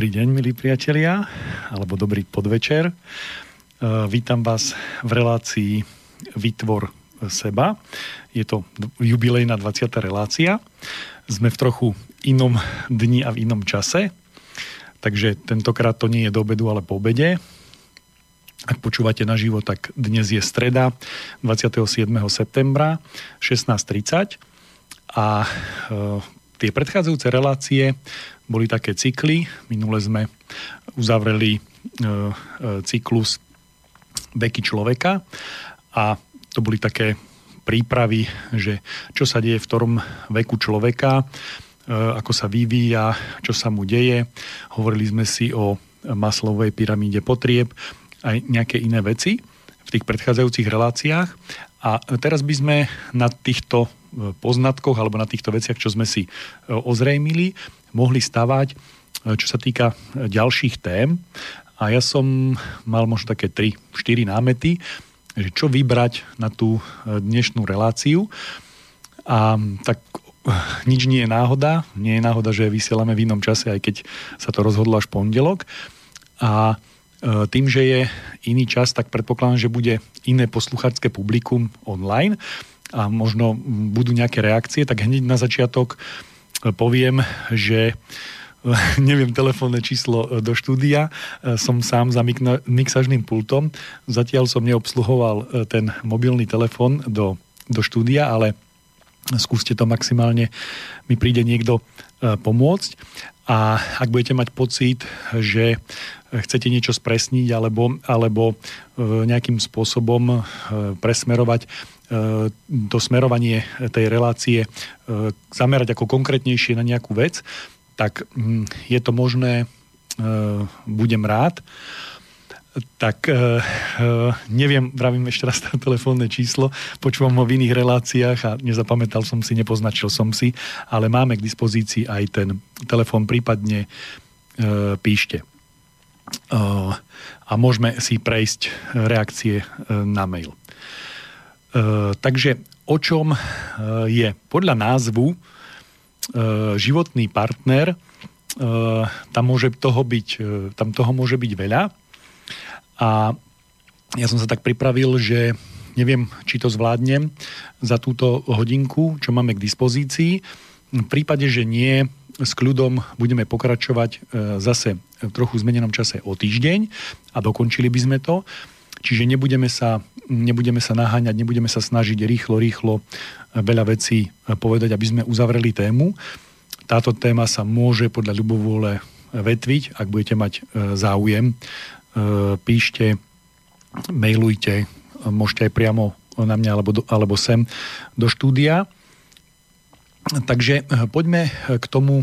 Dobrý deň, milí priatelia, alebo dobrý podvečer. E, vítam vás v relácii Vytvor seba. Je to jubilejná 20. relácia. Sme v trochu inom dni a v inom čase, takže tentokrát to nie je do obedu, ale po obede. Ak počúvate naživo, tak dnes je streda 27. septembra 16.30 a e, tie predchádzajúce relácie boli také cykly. Minule sme uzavreli e, e, cyklus veky človeka a to boli také prípravy, že čo sa deje v ktorom veku človeka, e, ako sa vyvíja, čo sa mu deje. Hovorili sme si o maslovej pyramíde potrieb, aj nejaké iné veci v tých predchádzajúcich reláciách. A teraz by sme na týchto poznatkoch alebo na týchto veciach, čo sme si ozrejmili, mohli stavať, e, čo sa týka e, ďalších tém. A ja som mal možno také 3-4 námety, že čo vybrať na tú e, dnešnú reláciu. A tak nič nie je náhoda. Nie je náhoda, že vysielame v inom čase, aj keď sa to rozhodlo až pondelok. A tým, že je iný čas, tak predpokladám, že bude iné posluchačské publikum online a možno budú nejaké reakcie, tak hneď na začiatok poviem, že neviem telefónne číslo e, do štúdia, e, som sám za mixažným pultom. Zatiaľ som neobsluhoval e, ten mobilný telefón do, do štúdia, ale skúste to maximálne, mi príde niekto pomôcť. A ak budete mať pocit, že chcete niečo spresniť alebo, alebo nejakým spôsobom presmerovať to smerovanie tej relácie zamerať ako konkrétnejšie na nejakú vec, tak hm, je to možné, budem rád. Tak neviem, vravím ešte raz to telefónne číslo, počúvam ho v iných reláciách a nezapamätal som si, nepoznačil som si, ale máme k dispozícii aj ten telefón, prípadne píšte. A môžeme si prejsť reakcie na mail. E, takže o čom e, je? Podľa názvu e, životný partner, tam, môže toho byť, tam toho môže byť veľa. A ja som sa tak pripravil, že neviem, či to zvládnem za túto hodinku, čo máme k dispozícii. V prípade, že nie, s kľudom budeme pokračovať zase v trochu zmenenom čase o týždeň a dokončili by sme to. Čiže nebudeme sa nebudeme sa naháňať, nebudeme sa snažiť rýchlo, rýchlo veľa vecí povedať, aby sme uzavreli tému. Táto téma sa môže podľa ľubovôle vetviť, ak budete mať e, záujem. E, píšte, mailujte, môžete aj priamo na mňa alebo, do, alebo sem do štúdia. Takže e, poďme k tomu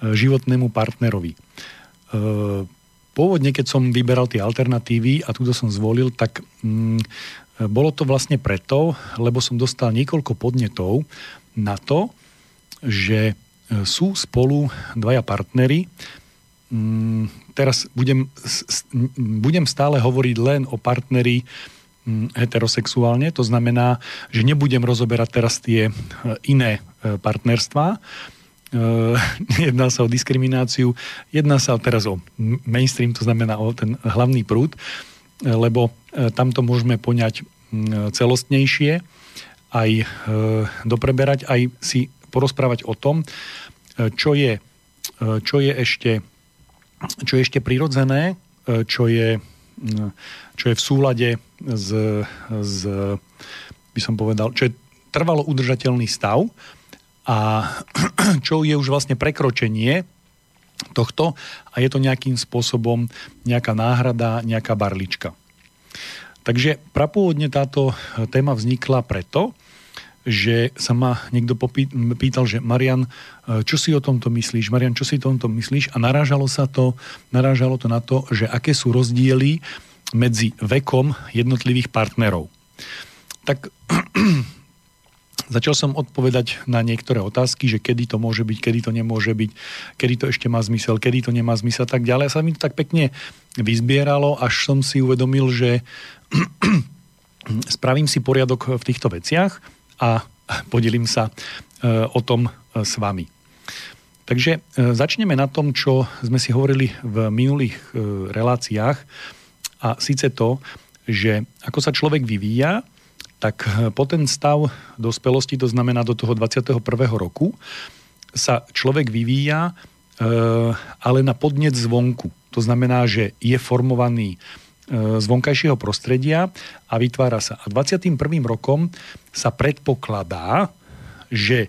životnému partnerovi pôvodne, keď som vyberal tie alternatívy a túto som zvolil, tak mm, bolo to vlastne preto, lebo som dostal niekoľko podnetov na to, že e, sú spolu dvaja partnery. Mm, teraz budem, budem stále hovoriť len o partneri mm, heterosexuálne, to znamená, že nebudem rozoberať teraz tie e, iné e, partnerstvá, Eh, jedná sa o diskrimináciu, jedná sa teraz o mainstream, to znamená o ten hlavný prúd, lebo eh, tamto môžeme poňať celostnejšie, aj dopreberať, aj si porozprávať o tom, čo je, čo je ešte čo je ešte prirodzené, čo je, čo je v súlade s, s by som povedal, čo je trvalo udržateľný stav, a čo je už vlastne prekročenie tohto a je to nejakým spôsobom nejaká náhrada, nejaká barlička. Takže prapôvodne táto téma vznikla preto, že sa ma niekto pýtal, že Marian, čo si o tomto myslíš? Marian, čo si o tomto myslíš? A narážalo sa to, narážalo to na to, že aké sú rozdiely medzi vekom jednotlivých partnerov. Tak Začal som odpovedať na niektoré otázky, že kedy to môže byť, kedy to nemôže byť, kedy to ešte má zmysel, kedy to nemá zmysel, tak ďalej. A sa mi to tak pekne vyzbieralo, až som si uvedomil, že spravím si poriadok v týchto veciach a podelím sa e, o tom e, s vami. Takže začneme na tom, čo sme si hovorili v minulých reláciách a síce to, že ako sa človek vyvíja, tak po ten stav dospelosti, to znamená do toho 21. roku, sa človek vyvíja, ale na podnet zvonku. To znamená, že je formovaný z vonkajšieho prostredia a vytvára sa. A 21. rokom sa predpokladá, že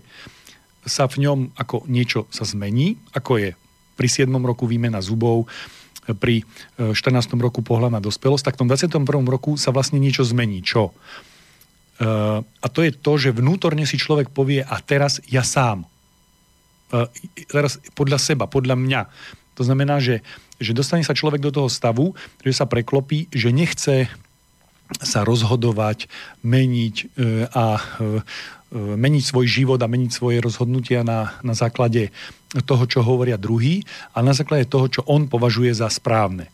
sa v ňom ako niečo sa zmení, ako je pri 7. roku výmena zubov, pri 14. roku pohľad na dospelosť, tak v tom 21. roku sa vlastne niečo zmení. Čo? A to je to, že vnútorne si človek povie a teraz ja sám. Teraz podľa seba, podľa mňa. To znamená, že že dostane sa človek do toho stavu, že sa preklopí, že nechce sa rozhodovať, meniť e, a e, meniť svoj život a meniť svoje rozhodnutia na, na základe toho, čo hovoria druhý, a na základe toho, čo on považuje za správne.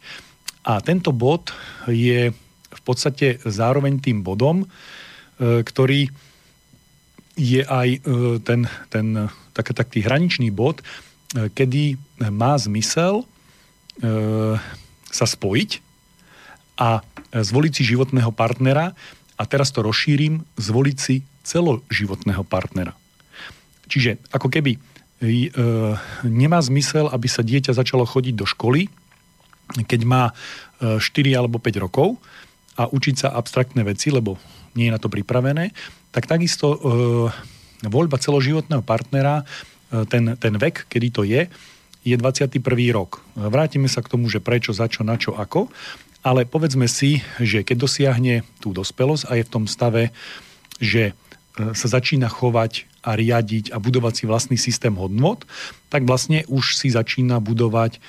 A tento bod je v podstate zároveň tým bodom, e, ktorý je aj ten, ten tak, taký hraničný bod, kedy má zmysel E, sa spojiť a zvoliť si životného partnera a teraz to rozšírim, zvoliť si celoživotného partnera. Čiže ako keby e, nemá zmysel, aby sa dieťa začalo chodiť do školy, keď má 4 e, alebo 5 rokov a učiť sa abstraktné veci, lebo nie je na to pripravené, tak takisto voľba celoživotného partnera, ten, ten vek, kedy to je, je 21. rok. Vrátime sa k tomu, že prečo, za čo, na čo, ako. Ale povedzme si, že keď dosiahne tú dospelosť a je v tom stave, že e, sa začína chovať a riadiť a budovať si vlastný systém hodnot, tak vlastne už si začína budovať e,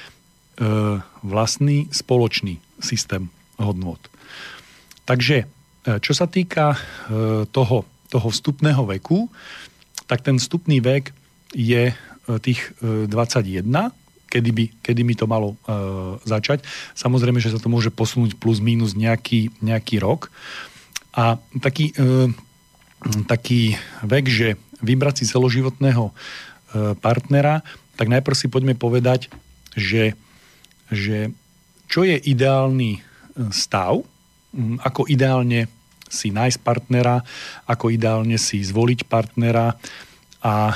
vlastný spoločný systém hodnot. Takže, e, čo sa týka toho, toho vstupného veku, tak ten vstupný vek je E, tých 21, e, kedy by, kedy by to malo uh, začať. Samozrejme, že sa to môže posunúť plus minus nejaký, nejaký rok. A taký, uh, taký vek, že vybrať si celoživotného uh, partnera, tak najprv si poďme povedať, že, že čo je ideálny stav, um, ako ideálne si nájsť partnera, ako ideálne si zvoliť partnera a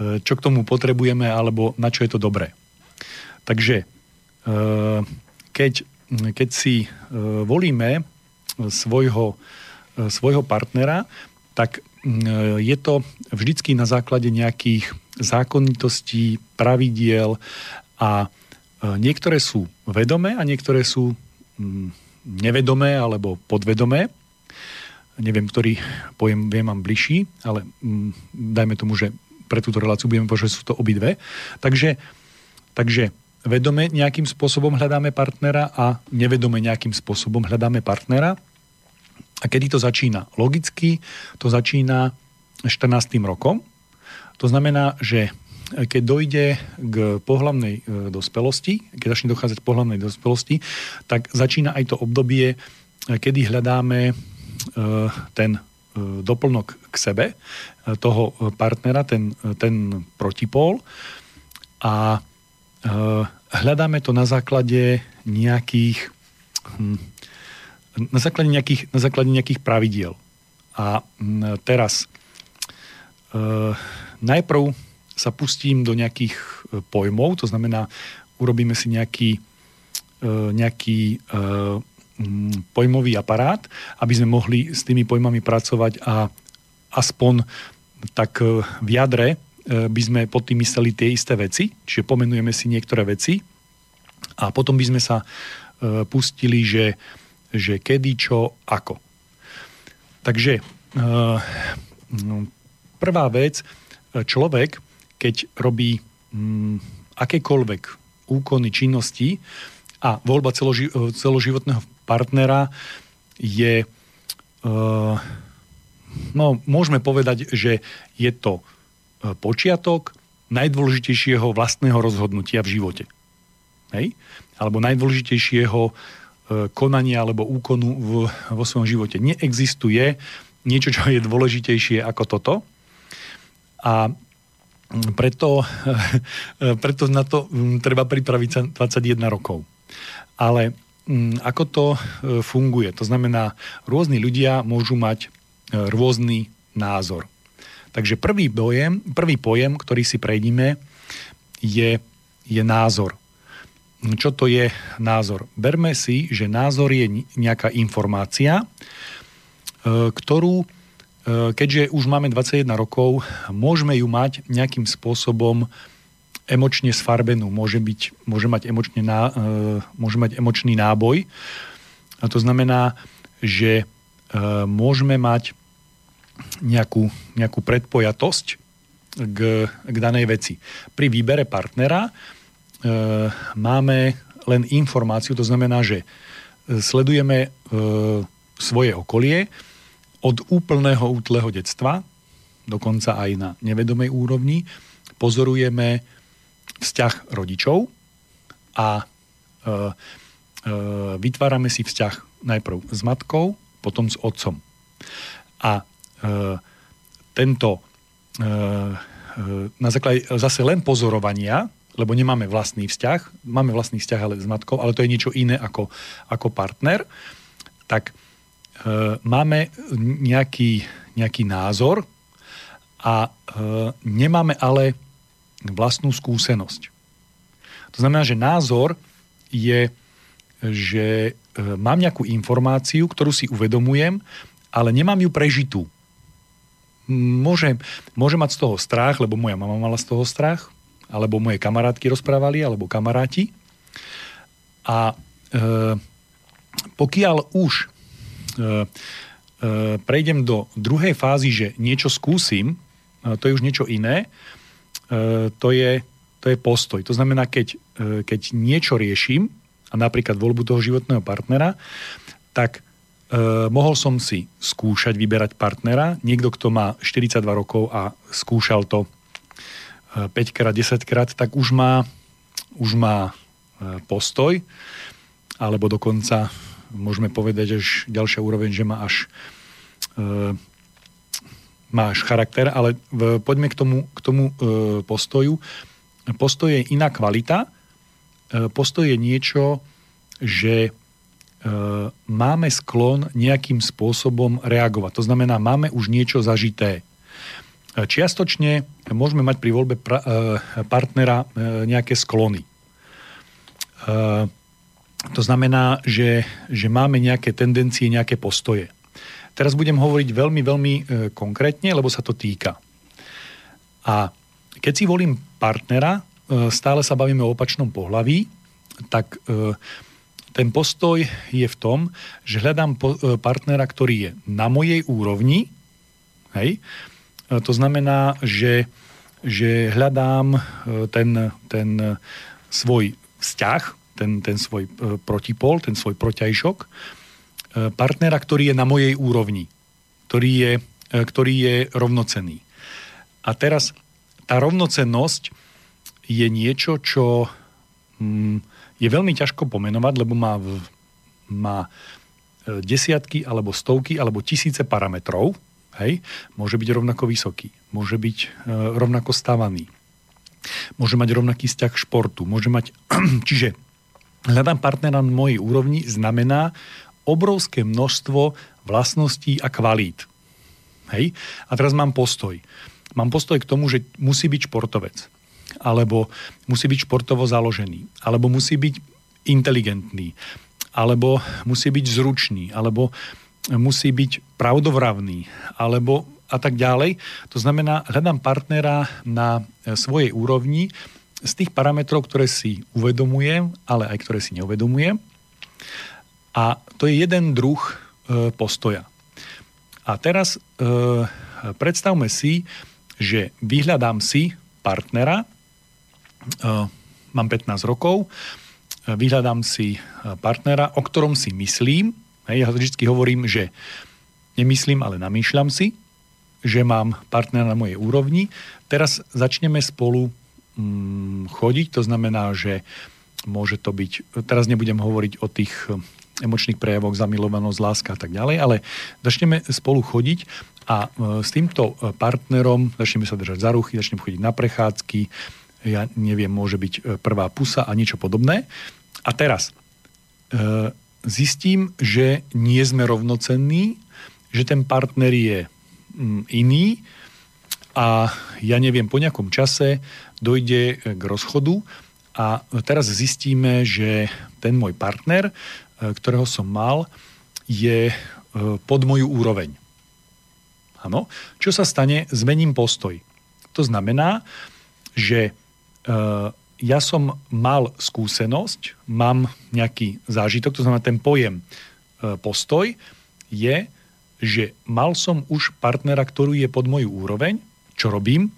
čo k tomu potrebujeme alebo na čo je to dobré. Takže e, keď, keď si e, volíme svojho, e, svojho partnera, tak je to vždycky na základe nejakých zákonitostí, pravidiel a niektoré sú vedomé a niektoré sú nevedomé alebo podvedomé. Neviem, ktorý pojem viem mám bližší, ale dajme tomu, že pre túto reláciu budeme že sú to obidve. Takže, takže vedome nejakým spôsobom hľadáme partnera a nevedome nejakým spôsobom hľadáme partnera. A kedy to začína? Logicky to začína 14. rokom. To znamená, že keď dojde k pohlavnej e, dospelosti, keď začne dochádzať k pohlavnej dospelosti, tak začína aj to obdobie, e, kedy hľadáme e, ten doplnok k sebe e, toho partnera, ten, ten protipól a e, hľadáme to na základe nejakých hm, na základe nejakých, na základe nejakých pravidiel. A hm, teraz najprv sa pustím do nejakých pojmov, to znamená, urobíme si nejaký, nejaký pojmový aparát, aby sme mohli s tými pojmami pracovať a aspoň tak e, v jadre e, by sme pod tým mysleli tie isté veci, čiže pomenujeme si niektoré veci a potom by sme sa e, pustili, že, že kedy, čo, ako. Takže no, prvá vec, človek, keď robí mm, akékoľvek úkony, činnosti a voľba celoži- celoživotného partnera je, uh, no môžeme povedať, že je to uh, počiatok najdôležitejšieho vlastného rozhodnutia v živote. Hej? Alebo najdôležitejšieho uh, konania alebo úkonu v, vo svojom živote. Neexistuje niečo, čo je dôležitejšie ako toto. A preto, preto na to treba pripraviť sa 21 rokov. Ale ako to funguje? To znamená, rôzni ľudia môžu mať rôzny názor. Takže prvý, dojem, prvý pojem, ktorý si prejdime, je, je názor. Čo to je názor? Berme si, že názor je nejaká informácia, e, ktorú, e, keďže už máme 21 rokov, môžeme ju mať nejakým spôsobom emočne sfarbenú. Môže, byť, môže, mať, emočne ná, e, môže mať emočný náboj. A to znamená, že môžeme mať nejakú, nejakú predpojatosť k, k danej veci. Pri výbere partnera E, máme len informáciu, to znamená, že e, sledujeme e, svoje okolie od úplného útleho detstva, dokonca aj na nevedomej úrovni, pozorujeme vzťah rodičov a vytvárame si vzťah najprv s matkou, potom s otcom. A tento na základe zase len pozorovania lebo nemáme vlastný vzťah, máme vlastný vzťah ale s matkou, ale to je niečo iné ako, ako partner, tak e, máme nejaký, nejaký názor a e, nemáme ale vlastnú skúsenosť. To znamená, že názor je, že e, mám nejakú informáciu, ktorú si uvedomujem, ale nemám ju prežitú. Môže, môže mať z toho strach, lebo moja mama mala z toho strach, alebo moje kamarátky rozprávali, alebo kamaráti. A e, pokiaľ už e, e, prejdem do druhej fázy, že niečo skúsim, e, to je už niečo iné, to, je, to je postoj. To znamená, keď, e, keď niečo riešim, a napríklad voľbu toho životného partnera, tak e, mohol som si skúšať vyberať partnera, niekto, kto má 42 rokov a skúšal to 5 krát, 10 krát, tak už má, už má e, postoj, alebo dokonca môžeme povedať až ďalšia úroveň, že má až e, má až charakter, ale v, poďme k tomu, k tomu e, postoju. Postoj je iná kvalita. E, postoj je niečo, že e, máme sklon nejakým spôsobom reagovať. To znamená, máme už niečo zažité. Čiastočne môžeme mať pri voľbe pra, e, partnera e, nejaké sklony. E, to znamená, že, že máme nejaké tendencie, nejaké postoje. Teraz budem hovoriť veľmi, veľmi konkrétne, lebo sa to týka. A keď si volím partnera, stále sa bavíme o opačnom pohlaví, tak ten postoj je v tom, že hľadám partnera, ktorý je na mojej úrovni, hej, to znamená, že, že hľadám e, ten, ten svoj vzťah, ten, ten svoj e, protipol, ten svoj protiajšok, e, partnera, ktorý je na mojej úrovni, ktorý je, ktorý je rovnocenný. A teraz tá rovnocennosť je niečo, čo mm, je veľmi ťažko pomenovať, lebo má, má desiatky alebo stovky alebo tisíce parametrov, Hej? Môže byť rovnako vysoký, môže byť e, rovnako stavaný, môže mať rovnaký vzťah k športu, môže mať... Čiže hľadám partnera na mojej úrovni znamená obrovské množstvo vlastností a kvalít. Hej? A teraz mám postoj. Mám postoj k tomu, že musí byť športovec. Alebo musí byť športovo založený. Alebo musí byť inteligentný. Alebo musí byť zručný. Alebo musí byť pravdovravný, alebo a tak ďalej. To znamená, hľadám partnera na e, svojej úrovni z tých parametrov, ktoré si uvedomujem, ale aj ktoré si neuvedomujem. A to je jeden druh e, postoja. A teraz e, predstavme si, že vyhľadám si partnera, e, mám 15 rokov, vyhľadám si partnera, o ktorom si myslím, ja vždy hovorím, že nemyslím, ale namýšľam si, že mám partnera na mojej úrovni. Teraz začneme spolu mm, chodiť, to znamená, že môže to byť, teraz nebudem hovoriť o tých emočných prejavoch, zamilovanosť, láska a tak ďalej, ale začneme spolu chodiť a e, s týmto partnerom začneme sa držať za ruchy, začneme chodiť na prechádzky, ja neviem, môže byť prvá pusa a niečo podobné. A teraz zistím, že nie sme rovnocenní, že ten partner je mm, iný a ja neviem, po nejakom čase dojde k rozchodu a teraz zistíme, že ten môj partner, e, ktorého som mal, je e, pod moju úroveň. Áno. Čo sa stane? Zmením postoj. To znamená, že e, ja som mal skúsenosť, mám nejaký zážitok, to znamená ten pojem postoj je, že mal som už partnera, ktorý je pod moju úroveň, čo robím?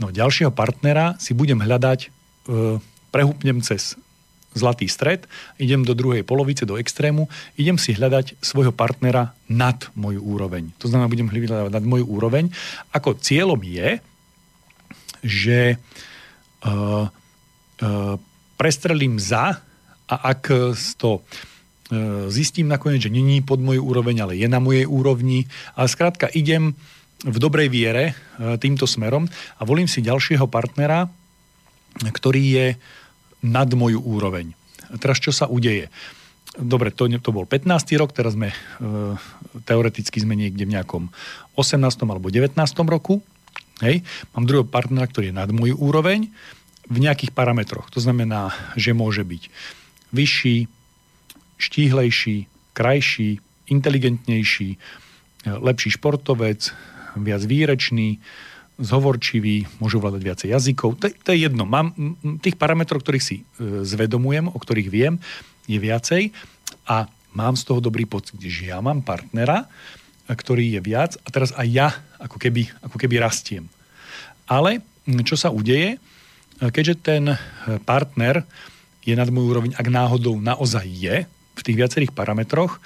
No ďalšieho partnera si budem hľadať, e, prehúpnem cez zlatý stred, idem do druhej polovice, do extrému, idem si hľadať svojho partnera nad moju úroveň. To znamená, budem hľadať nad moju úroveň. Ako cieľom je, že e, e, prestrelím za a ak to e, zistím nakoniec, že není pod moju úroveň, ale je na mojej úrovni, ale skrátka idem v dobrej viere týmto smerom a volím si ďalšieho partnera, ktorý je nad moju úroveň. Teraz čo sa udeje? Dobre, to, to bol 15. rok, teraz sme e, teoreticky sme niekde v nejakom 18. alebo 19. roku. Hej. Mám druhého partnera, ktorý je nad moju úroveň v nejakých parametroch. To znamená, že môže byť vyšší, štíhlejší, krajší, inteligentnejší, e, lepší športovec, viac výrečný, zhovorčivý, môžu vládať viacej jazykov. To, to je jedno. Mám tých parametrov, ktorých si e, zvedomujem, o ktorých viem, je viacej a mám z toho dobrý pocit, že ja mám partnera, ktorý je viac a teraz aj ja ako keby, ako keby rastiem. Ale čo sa udeje, keďže ten e, partner je nad môj úroveň, ak náhodou naozaj je v tých viacerých parametroch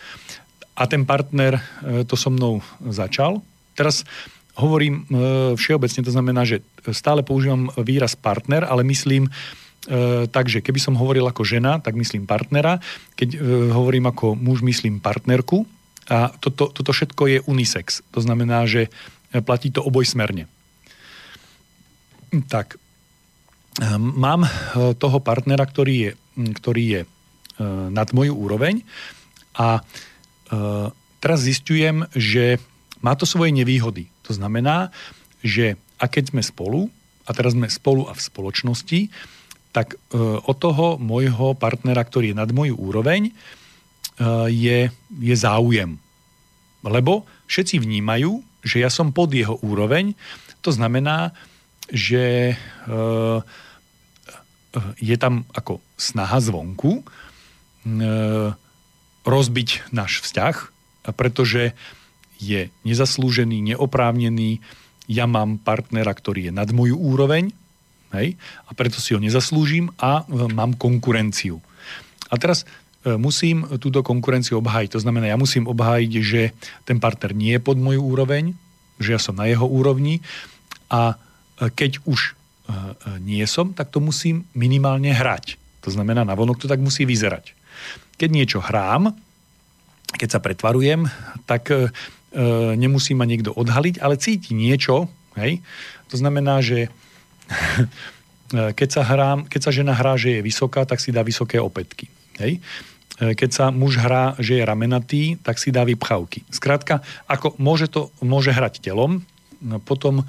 a ten partner e, to so mnou začal, Teraz hovorím e, všeobecne, to znamená, že stále používam výraz partner, ale myslím, e, takže keby som hovoril ako žena, tak myslím partnera, keď e, hovorím ako muž, myslím partnerku a toto, toto všetko je unisex. To znamená, že platí to obojsmerne. Tak, mám toho partnera, ktorý je, ktorý je nad moju úroveň a teraz zistujem, že má to svoje nevýhody. To znamená, že a keď sme spolu, a teraz sme spolu a v spoločnosti, tak e, od toho môjho partnera, ktorý je nad moju úroveň, e, je, je záujem. Lebo všetci vnímajú, že ja som pod jeho úroveň. To znamená, že e, je tam ako snaha zvonku rozbiť náš vzťah, pretože je nezaslúžený, neoprávnený, ja mám partnera, ktorý je nad moju úroveň, hej, a preto si ho nezaslúžim a e, mám konkurenciu. A teraz e, musím túto konkurenciu obhájiť. To znamená, ja musím obhájiť, že ten partner nie je pod moju úroveň, že ja som na jeho úrovni a e, keď už nie som, tak to musím minimálne hrať. To znamená, na vonok to tak musí vyzerať. Keď niečo hrám, keď sa pretvarujem, tak nemusí ma niekto odhaliť, ale cíti niečo, hej? To znamená, že keď sa, hrá, keď sa žena hrá, že je vysoká, tak si dá vysoké opätky. Hej? E, keď sa muž hrá, že je ramenatý, tak si dá vypchavky. Skrátka, ako môže, to, môže hrať telom, no potom e,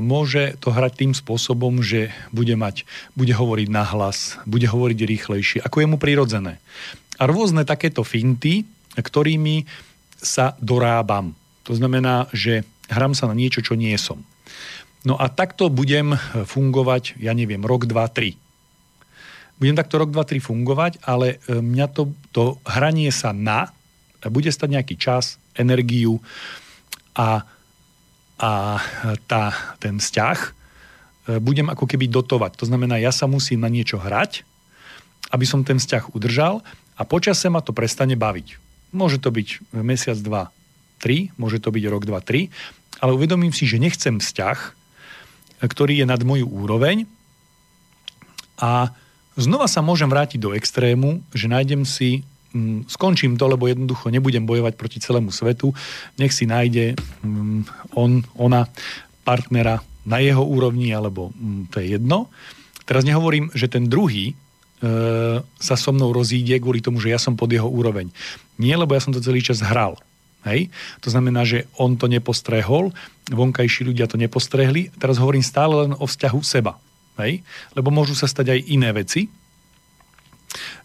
môže to hrať tým spôsobom, že bude mať, bude hovoriť nahlas, bude hovoriť rýchlejšie, ako je mu prirodzené. A rôzne takéto finty, ktorými sa dorábam. To znamená, že hrám sa na niečo, čo nie som. No a takto budem fungovať, ja neviem, rok, dva, tri. Budem takto rok, dva, tri fungovať, ale e, mňa to, to hranie sa na bude stať nejaký čas, energiu a, a tá, ten vzťah e, budem ako keby dotovať. To znamená, ja sa musím na niečo hrať, aby som ten vzťah udržal a počase ma to prestane baviť. Môže to byť mesiac, dva, tri, môže to byť rok, dva, tri, ale uvedomím si, že nechcem vzťah, ktorý je nad moju úroveň a znova sa môžem vrátiť do extrému, že nájdem si mm, skončím to, lebo jednoducho nebudem bojovať proti celému svetu, nech si nájde mm, on, ona partnera na jeho úrovni, alebo mm, to je jedno. Teraz nehovorím, že ten druhý sa so mnou rozíde kvôli tomu, že ja som pod jeho úroveň. Nie, lebo ja som to celý čas hral. Hej? To znamená, že on to nepostrehol, vonkajší ľudia to nepostrehli. Teraz hovorím stále len o vzťahu seba. Hej? Lebo môžu sa stať aj iné veci,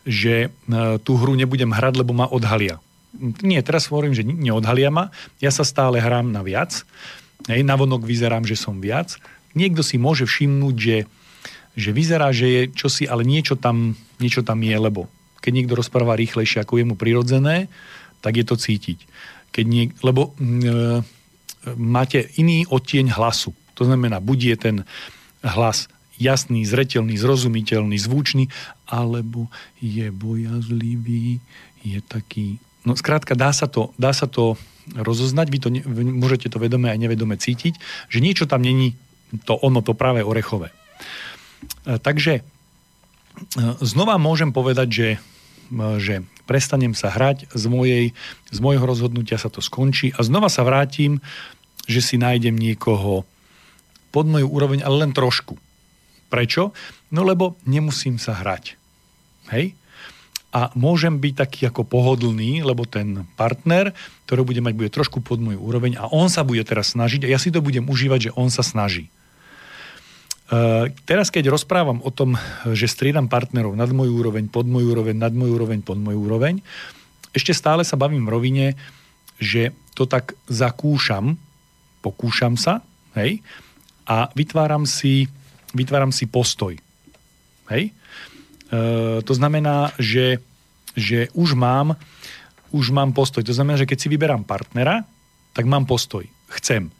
že e, tú hru nebudem hrať, lebo ma odhalia. Nie, teraz hovorím, že neodhalia ma, ja sa stále hrám na viac, hej, navonok vyzerám, že som viac. Niekto si môže všimnúť, že, že vyzerá, že je čosi, ale niečo tam, niečo tam je, lebo keď niekto rozpráva rýchlejšie, ako je mu prirodzené, tak je to cítiť. Keď nie, lebo e, máte iný odtieň hlasu. To znamená, buď je ten hlas jasný, zretelný, zrozumiteľný, zvučný, alebo je bojazlivý, je taký... No skrátka, dá sa to, dá sa to rozoznať, vy to ne, môžete to vedome aj nevedome cítiť, že niečo tam není to ono, to práve orechové. E, takže e, znova môžem povedať, že, e, že prestanem sa hrať, z, mojej, z môjho rozhodnutia sa to skončí a znova sa vrátim, že si nájdem niekoho pod moju úroveň, ale len trošku. Prečo? No lebo nemusím sa hrať. Hej? A môžem byť taký ako pohodlný, lebo ten partner, ktorý bude mať, bude trošku pod moju úroveň a on sa bude teraz snažiť a ja si to budem užívať, že on sa snaží. Uh, teraz, keď rozprávam o tom, že striedam partnerov nad moju úroveň, pod moju úroveň, nad moju úroveň, pod moju úroveň, ešte stále sa bavím v rovine, že to tak zakúšam, pokúšam sa, hej, a vytváram si vytváram si postoj. Hej? E, to znamená, že, že už, mám, už mám postoj. To znamená, že keď si vyberám partnera, tak mám postoj. Chcem.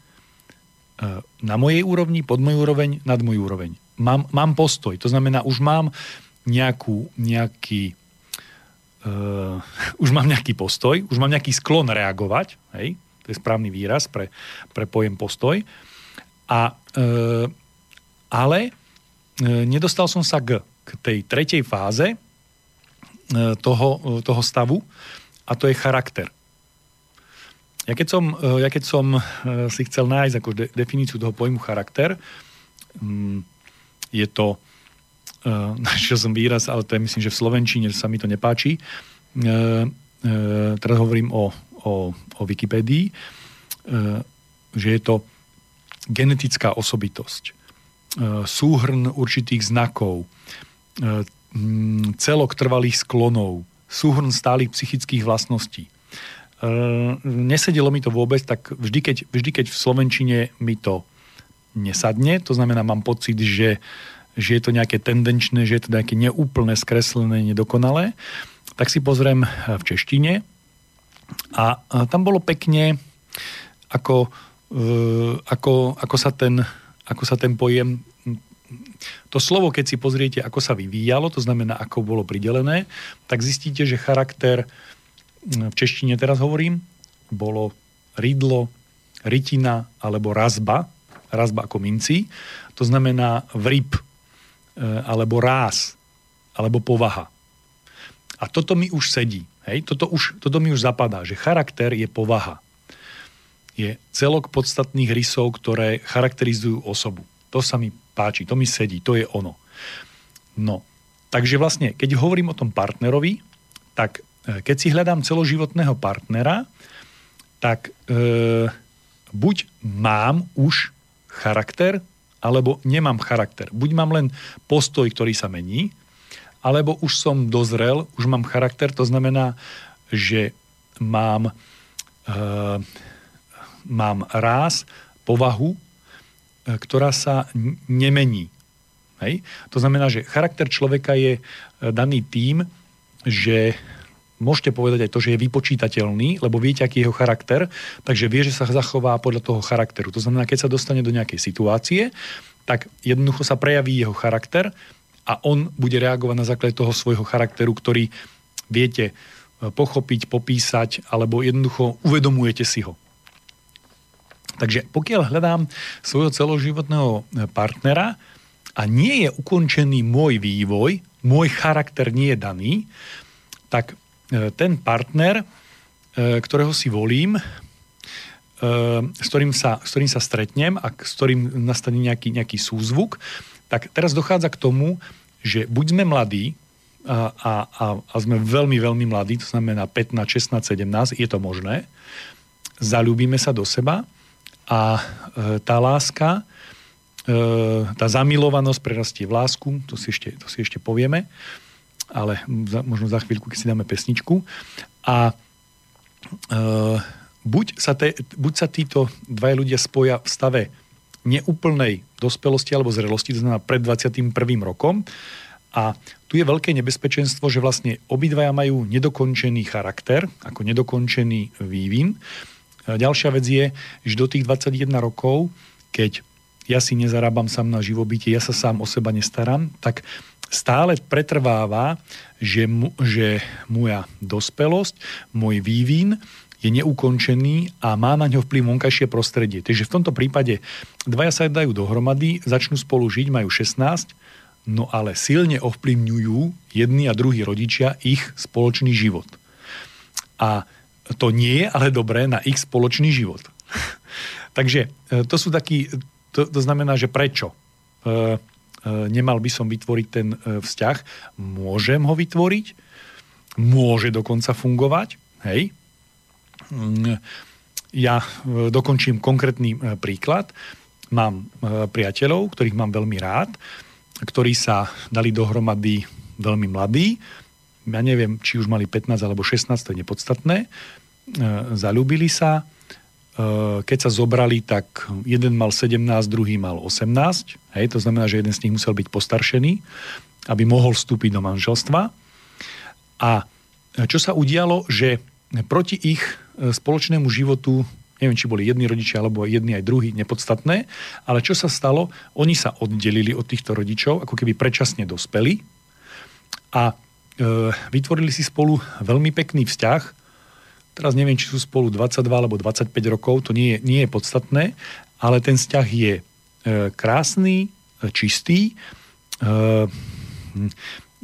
Na mojej úrovni, pod moju úroveň, nad moju úroveň. Mám, mám postoj. To znamená, už mám nejakú, nejaký uh, už mám nejaký postoj, už mám nejaký sklon reagovať, hej, to je správny výraz pre, pre pojem postoj. A uh, ale e, nedostal som sa k, k tej tretej fáze e, toho, toho stavu a to je charakter. Ja keď som, e, ja keď som si chcel nájsť ako de, definíciu toho pojmu charakter, mm, je to, našiel som výraz, ale to je myslím, že v Slovenčine sa mi to nepáči, teraz hovorím o, o, o Wikipédii, že je to genetická osobitosť súhrn určitých znakov, e, celok trvalých sklonov, súhrn stálych psychických vlastností. E, nesedelo mi to vôbec, tak vždy keď, vždy, keď v Slovenčine mi to nesadne, to znamená, mám pocit, že, že je to nejaké tendenčné, že je to nejaké neúplné, skreslené, nedokonalé, tak si pozriem v češtine. A tam bolo pekne, ako, ako, ako sa ten ako sa ten pojem to slovo, keď si pozriete, ako sa vyvíjalo, to znamená, ako bolo pridelené, tak zistíte, že charakter, v češtine teraz hovorím, bolo rydlo, rytina alebo razba, razba ako minci, to znamená vryb, e, alebo ráz, alebo povaha. A toto mi už sedí. Hej? Toto, už, toto mi už zapadá, že charakter je povaha je celok podstatných rysov, ktoré charakterizujú osobu. To sa mi páči, to mi sedí, to je ono. No, takže vlastne, keď hovorím o tom partnerovi, tak keď si hľadám celoživotného partnera, tak e, buď mám už charakter, alebo nemám charakter. Buď mám len postoj, ktorý sa mení, alebo už som dozrel, už mám charakter, to znamená, že mám e, mám ráz, povahu, e, ktorá sa nemení. Hej? To znamená, že charakter človeka je e, daný tým, že môžete povedať aj to, že je vypočítateľný, lebo viete, aký je jeho charakter, takže vie, že sa zachová podľa toho charakteru. To znamená, keď sa dostane do nejakej situácie, tak jednoducho sa prejaví jeho charakter a on bude reagovať na základe toho svojho charakteru, ktorý viete e, pochopiť, popísať, alebo jednoducho uvedomujete si ho. Takže pokiaľ hľadám svojho celoživotného e, partnera a nie je ukončený môj vývoj, môj charakter nie je daný, tak ten partner, ktorého si volím, s ktorým sa, s ktorým sa stretnem a s ktorým nastane nejaký, nejaký súzvuk, tak teraz dochádza k tomu, že buď sme mladí a, a, a, a sme veľmi, veľmi mladí, to znamená 15, 16, 17, je to možné, zalúbime sa do seba a e, tá láska, e, tá zamilovanosť prerastie v lásku, to si ešte, to si ešte povieme, ale za, možno za chvíľku, keď si dáme pesničku. A e, buď, sa te, buď sa títo dvaja ľudia spoja v stave neúplnej dospelosti alebo zrelosti, to znamená pred 21. rokom, a tu je veľké nebezpečenstvo, že vlastne obidvaja majú nedokončený charakter, ako nedokončený vývin. Ďalšia vec je, že do tých 21 rokov, keď ja si nezarábam sám na živobytie, ja sa sám o seba nestaram, tak stále pretrváva, že, mu, že moja dospelosť, môj vývin je neukončený a má na ňo vplyv vonkajšie prostredie. Takže v tomto prípade dvaja sa dajú dohromady, začnú spolu žiť, majú 16, no ale silne ovplyvňujú jedni a druhí rodičia ich spoločný život. A to nie je ale dobré na ich spoločný život. Takže e, to sú takí, to, to znamená, že prečo? E, nemal by som vytvoriť ten vzťah. Môžem ho vytvoriť, môže dokonca fungovať, hej. Mm, ja dokončím konkrétny príklad. Mám priateľov, ktorých mám veľmi rád ktorí sa dali dohromady veľmi mladí. Ja neviem, či už mali 15 alebo 16, to je nepodstatné. E, zalúbili sa. E, keď sa zobrali, tak jeden mal 17, druhý mal 18. Hej, to znamená, že jeden z nich musel byť postaršený, aby mohol vstúpiť do manželstva. A čo sa udialo, že proti ich e, spoločnému životu neviem, či boli jedni rodičia alebo jedni aj druhí, nepodstatné, ale čo sa stalo, oni sa oddelili od týchto rodičov, ako keby predčasne dospeli a e, vytvorili si spolu veľmi pekný vzťah. Teraz neviem, či sú spolu 22 alebo 25 rokov, to nie je, nie je podstatné, ale ten vzťah je e, krásny, e, čistý, e,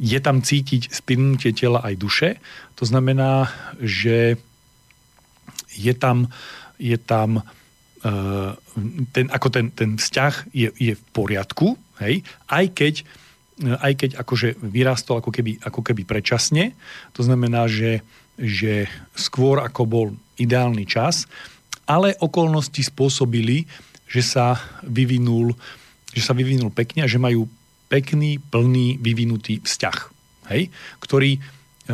je tam cítiť spinnutie tela aj duše. To znamená, že je tam je tam ten, ako ten, ten vzťah je, je v poriadku, hej, aj keď aj keď akože vyrástol ako keby, ako keby predčasne, to znamená, že, že skôr ako bol ideálny čas, ale okolnosti spôsobili, že sa vyvinul, že sa vyvinul pekne a že majú pekný, plný, vyvinutý vzťah, hej, ktorý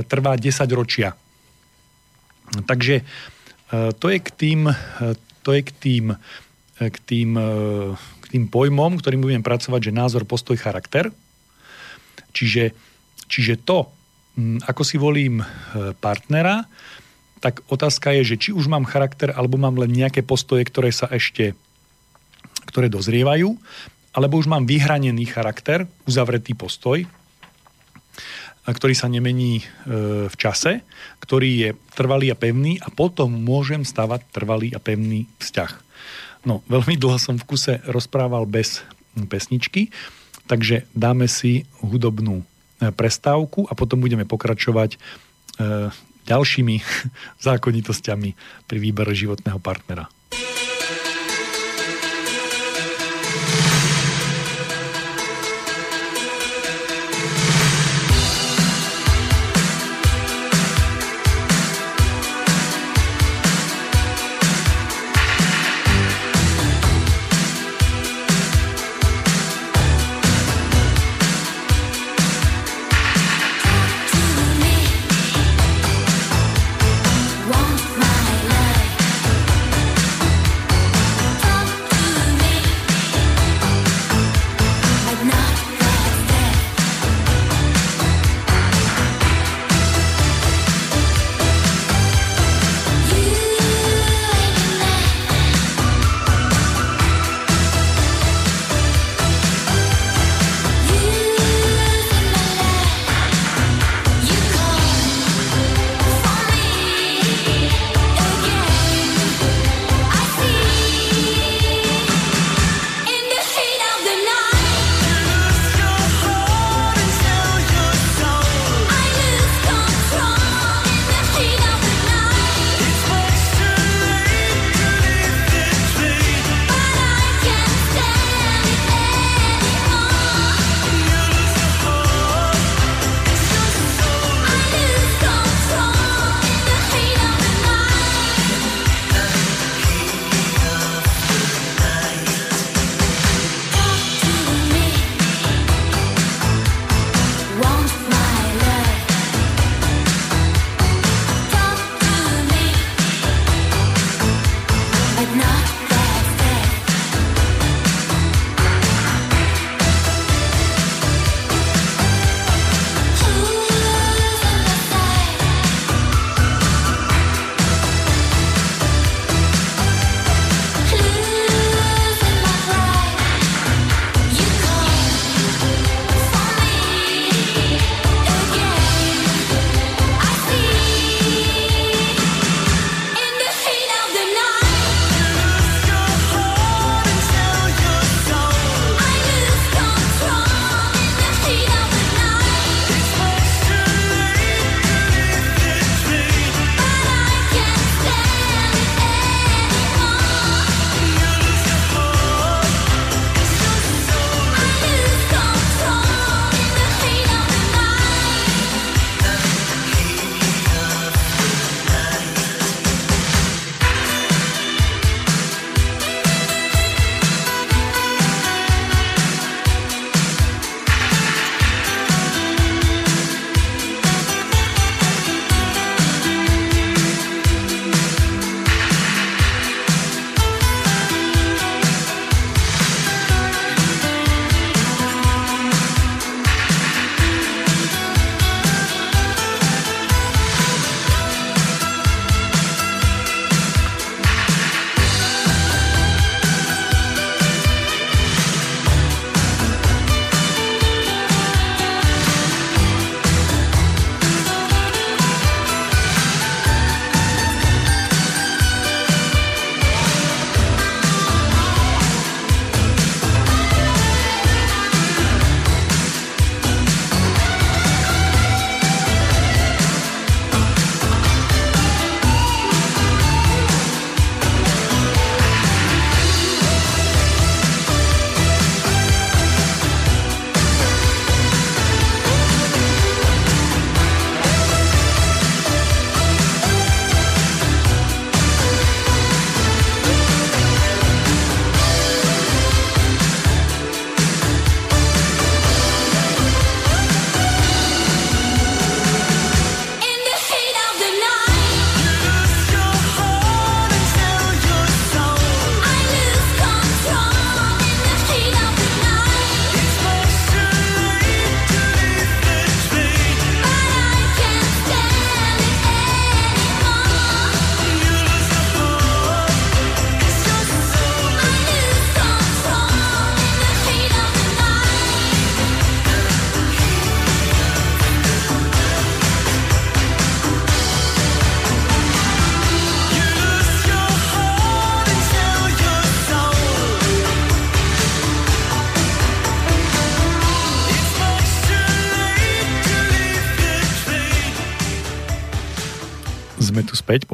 trvá 10 ročia. Takže Eh, to je k tým, eh, to je k tým, k tým, k tým pojmom, ktorým budem pracovať, že názor, postoj, charakter. Čiže, čiže to, ako si volím partnera, tak otázka je, že či už mám charakter, alebo mám len nejaké postoje, ktoré sa ešte, ktoré dozrievajú, alebo už mám vyhranený charakter, uzavretý postoj, ktorý sa nemení e, v čase, ktorý je trvalý a pevný a potom môžem stavať trvalý a pevný vzťah. No, veľmi dlho som v kuse rozprával bez pesničky, takže dáme si hudobnú e, prestávku a potom budeme pokračovať e, ďalšími zákonitosťami pri výbere životného partnera.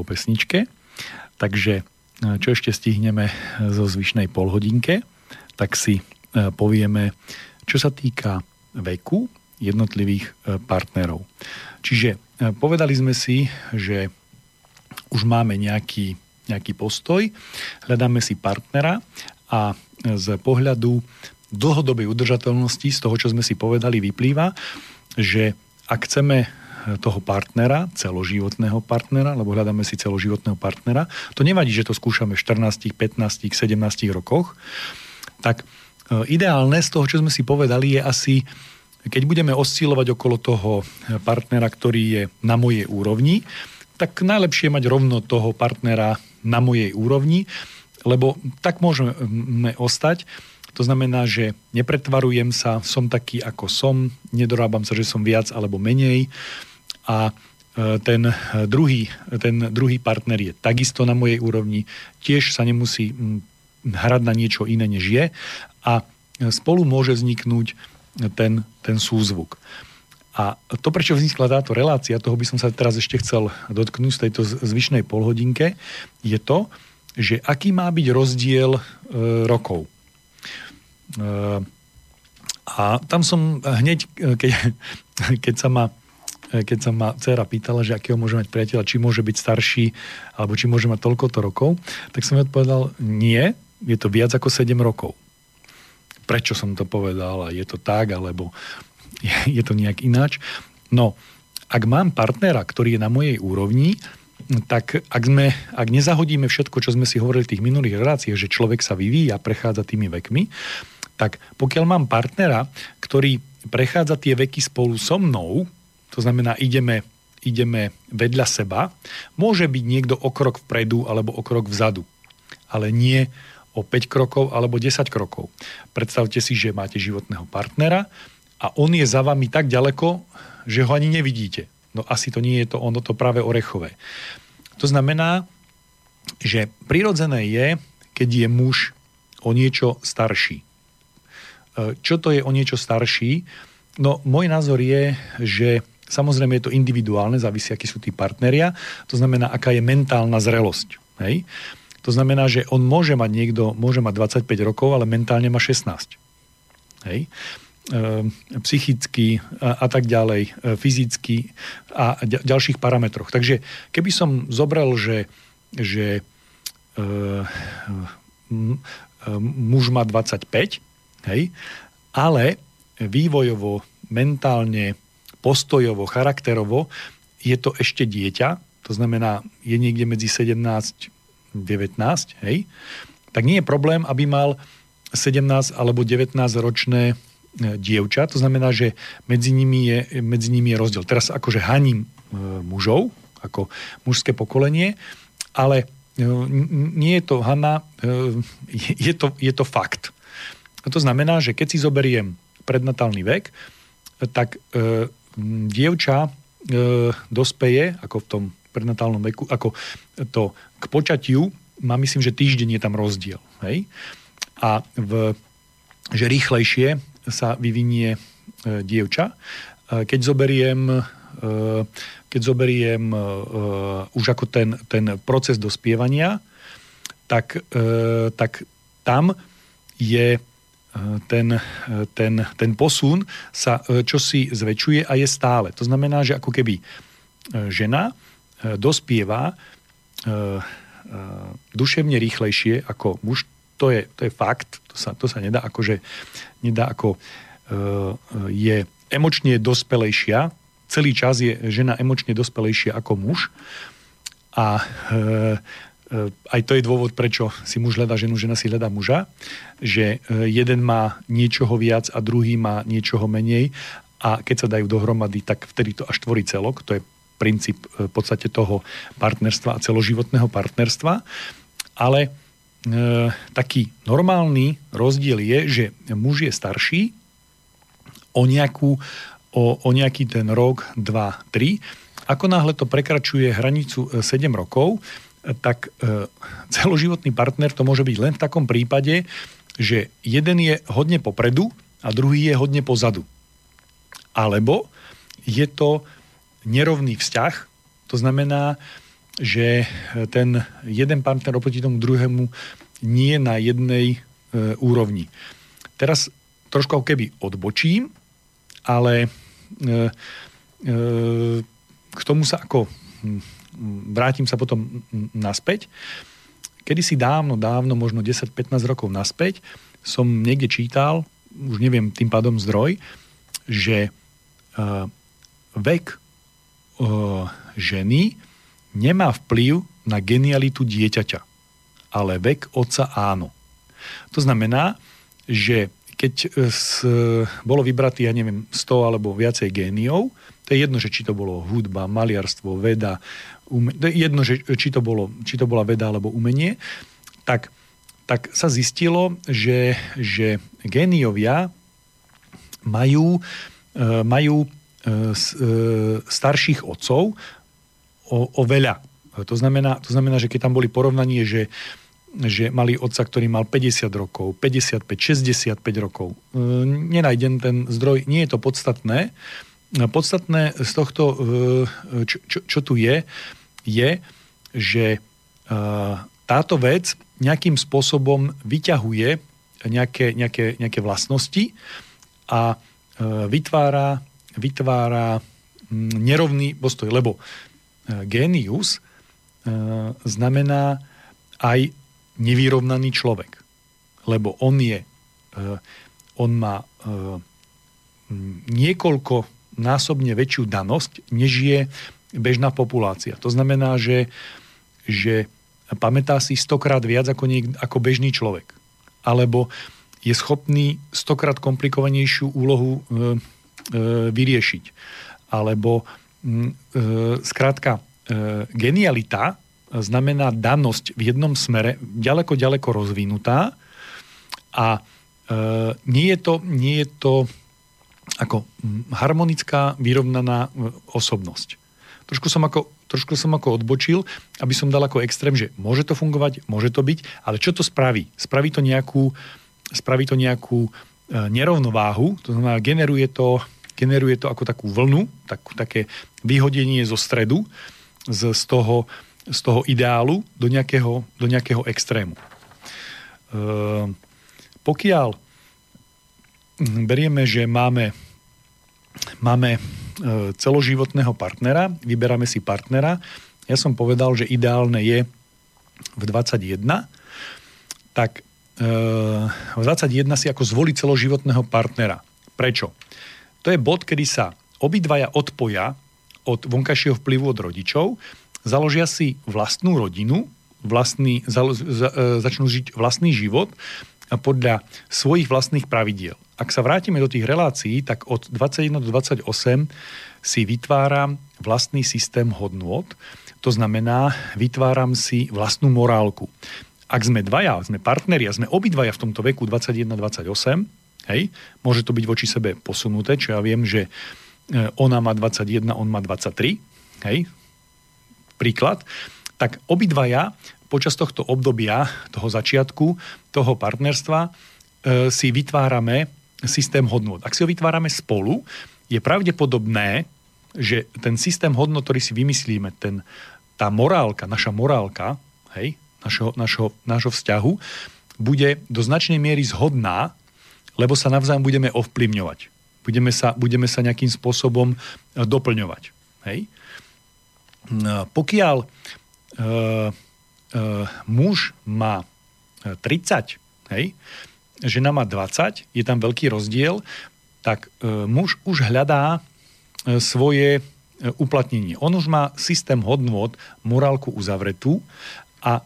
Pesničke. Takže čo ešte stihneme zo zvyšnej polhodinke, tak si povieme, čo sa týka veku jednotlivých partnerov. Čiže povedali sme si, že už máme nejaký, nejaký postoj, hľadáme si partnera a z pohľadu dlhodobej udržateľnosti, z toho, čo sme si povedali, vyplýva, že ak chceme toho partnera, celoživotného partnera, lebo hľadáme si celoživotného partnera, to nevadí, že to skúšame v 14, 15, 17 rokoch, tak e, ideálne z toho, čo sme si povedali, je asi, keď budeme oscilovať okolo toho partnera, ktorý je na mojej úrovni, tak najlepšie je mať rovno toho partnera na mojej úrovni, lebo tak môžeme ostať. To znamená, že nepretvarujem sa, som taký, ako som, nedorábam sa, že som viac alebo menej a e, ten druhý, ten druhý partner je takisto na mojej úrovni, tiež sa nemusí hrať na niečo iné, než je a spolu môže vzniknúť ten, ten súzvuk. A to, prečo vznikla táto relácia, toho by som sa teraz ešte chcel dotknúť z tejto zvyšnej polhodinke, je to, že aký má byť rozdiel e, rokov. A tam som hneď, keď, keď sa ma keď sa ma dcera pýtala, že akého môže mať priateľa, či môže byť starší, alebo či môže mať toľkoto rokov, tak som jej odpovedal, nie, je to viac ako 7 rokov. Prečo som to povedal a je to tak, alebo je, je to nejak ináč. No, ak mám partnera, ktorý je na mojej úrovni, tak ak, sme, ak nezahodíme všetko, čo sme si hovorili v tých minulých reláciách, že človek sa vyvíja, prechádza tými vekmi, tak pokiaľ mám partnera, ktorý prechádza tie veky spolu so mnou, to znamená, ideme, ideme vedľa seba, môže byť niekto o krok vpredu alebo o krok vzadu, ale nie o 5 krokov alebo 10 krokov. Predstavte si, že máte životného partnera a on je za vami tak ďaleko, že ho ani nevidíte. No asi to nie je to ono to práve orechové. To znamená, že prirodzené je, keď je muž o niečo starší. E, čo to je o niečo starší? No, môj názor je, že samozrejme je to individuálne, závisí, akí sú tí partneria. To znamená, aká je mentálna zrelosť. Hej? To znamená, že on môže mať niekto, môže mať 25 rokov, ale mentálne má 16. Hej? E, psychicky a, tak ďalej, e, fyzicky a ďalších parametroch. Takže keby som zobral, že, že e, muž má 25, Hej? Ale vývojovo, mentálne, postojovo, charakterovo je to ešte dieťa, to znamená, je niekde medzi 17 19, hej, tak nie je problém, aby mal 17 alebo 19 ročné e, dievča, to znamená, že medzi nimi je, medzi nimi je rozdiel. Teraz akože haním e, mužov, ako mužské pokolenie, ale e, nie je to hana, je to, je to fakt. To znamená, že keď si zoberiem prednatálny vek, tak dievča e, dospeje, ako v tom prednatálnom veku, ako to k počatiu má myslím, že týždeň je tam rozdiel. Hej? A v, že rýchlejšie sa vyvinie e, dievča. E, keď zoberiem e, keď zoberiem e, už ako ten, ten proces dospievania, tak, e, tak tam je ten, ten, ten posun sa e, čosi zväčšuje a je stále. To znamená, že ako keby e, žena e, dospieva duševne rýchlejšie ako muž, to je, to je fakt, to sa, to sa nedá akože, nedá ako je emočne dospelejšia, celý čas je žena emočne dospelejšia ako muž. A aj to je dôvod, prečo si muž hľadá ženu, žena si hľadá muža, že e, jeden má niečoho viac a druhý má niečoho menej a keď sa dajú dohromady, tak vtedy to až tvorí celok. To je princíp e, v podstate toho partnerstva a celoživotného partnerstva. Ale e, taký normálny rozdiel je, že muž je starší o, nejakú, o, o nejaký ten rok, 2, 3. Ako náhle to prekračuje hranicu 7 rokov, tak e, celoživotný partner to môže byť len v takom prípade, že jeden je hodne popredu a druhý je hodne pozadu. Alebo je to nerovný vzťah, to znamená, že ten jeden partner oproti tomu druhému nie na jednej e, úrovni. Teraz trošku keby odbočím, ale e, e, k tomu sa ako hm, vrátim sa potom naspäť. Kedy si dávno, dávno, možno 10-15 rokov naspäť, som niekde čítal, už neviem tým pádom zdroj, že uh, vek uh, ženy nemá vplyv na genialitu dieťaťa, ale vek otca áno. To znamená, že keď e, s, bolo vybratý, ja neviem, 100 alebo viacej géniov, to je jedno, že či to bolo hudba, maliarstvo, veda, jedno, že či to, bolo, či to bola veda alebo umenie, tak, tak sa zistilo, že, že géniovia majú, e, majú e, starších otcov o, o veľa. To znamená, to znamená, že keď tam boli porovnanie, že že mali otca, ktorý mal 50 rokov, 55, 65 rokov. E, nenájdem ten zdroj, nie je to podstatné. Podstatné z tohto, e, čo, čo, čo tu je, je, že e, táto vec nejakým spôsobom vyťahuje nejaké, nejaké, nejaké vlastnosti a vytvára, vytvára mm, nerovný postoj, lebo genius znamená aj nevyrovnaný človek. Lebo on je, on má niekoľko násobne väčšiu danosť, než je bežná populácia. To znamená, že, že pamätá si stokrát viac ako, niek- ako bežný človek. Alebo je schopný stokrát komplikovanejšiu úlohu e, e, vyriešiť. Alebo e, skrátka, e, genialita znamená danosť v jednom smere ďaleko, ďaleko rozvinutá a e, nie, je to, nie je to ako harmonická, vyrovnaná e, osobnosť. Trošku som, ako, trošku som ako odbočil, aby som dal ako extrém, že môže to fungovať, môže to byť, ale čo to spraví? Spraví to nejakú, spraví to nejakú e, nerovnováhu, to znamená, generuje to, generuje to ako takú vlnu, tak, také vyhodenie zo stredu, z, z toho, z toho ideálu do nejakého, do nejakého extrému. E, pokiaľ berieme, že máme, máme celoživotného partnera, vyberáme si partnera, ja som povedal, že ideálne je v 21, tak e, v 21 si ako zvoliť celoživotného partnera. Prečo? To je bod, kedy sa obidvaja odpoja od vonkajšieho vplyvu od rodičov založia si vlastnú rodinu, vlastný, za, za, e, začnú žiť vlastný život podľa svojich vlastných pravidiel. Ak sa vrátime do tých relácií, tak od 21 do 28 si vytváram vlastný systém hodnôt, to znamená, vytváram si vlastnú morálku. Ak sme dvaja, sme partneri a sme obidvaja v tomto veku 21-28, hej, môže to byť voči sebe posunuté, čo ja viem, že e, ona má 21, on má 23, hej, príklad, tak obidvaja počas tohto obdobia, toho začiatku, toho partnerstva e, si vytvárame systém hodnot. Ak si ho vytvárame spolu, je pravdepodobné, že ten systém hodnot, ktorý si vymyslíme, ten, tá morálka, naša morálka, hej, našho, našho, našho vzťahu, bude do značnej miery zhodná, lebo sa navzájom budeme ovplyvňovať. Budeme sa, budeme sa nejakým spôsobom e, doplňovať. Hej? No, pokiaľ e, e, muž má 30, hej, žena má 20, je tam veľký rozdiel, tak e, muž už hľadá svoje uplatnenie. On už má systém hodnôt, morálku uzavretú a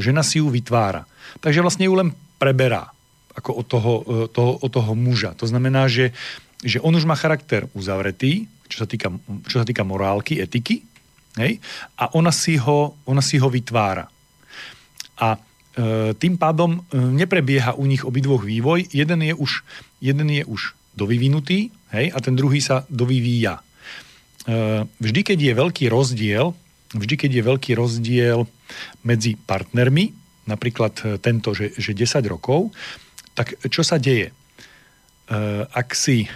žena si ju vytvára. Takže vlastne ju len preberá ako od toho, toho, od toho muža. To znamená, že, že on už má charakter uzavretý, čo sa týka, čo sa týka morálky, etiky, Hej? A ona si, ho, ona si ho vytvára. A e, tým pádom e, neprebieha u nich obidvoch vývoj. Jeden je už, jeden je už dovyvinutý hej? a ten druhý sa dovyvíja. E, vždy, keď je veľký rozdiel, vždy, keď je veľký rozdiel medzi partnermi, napríklad tento, že, že 10 rokov, tak čo sa deje? Ak si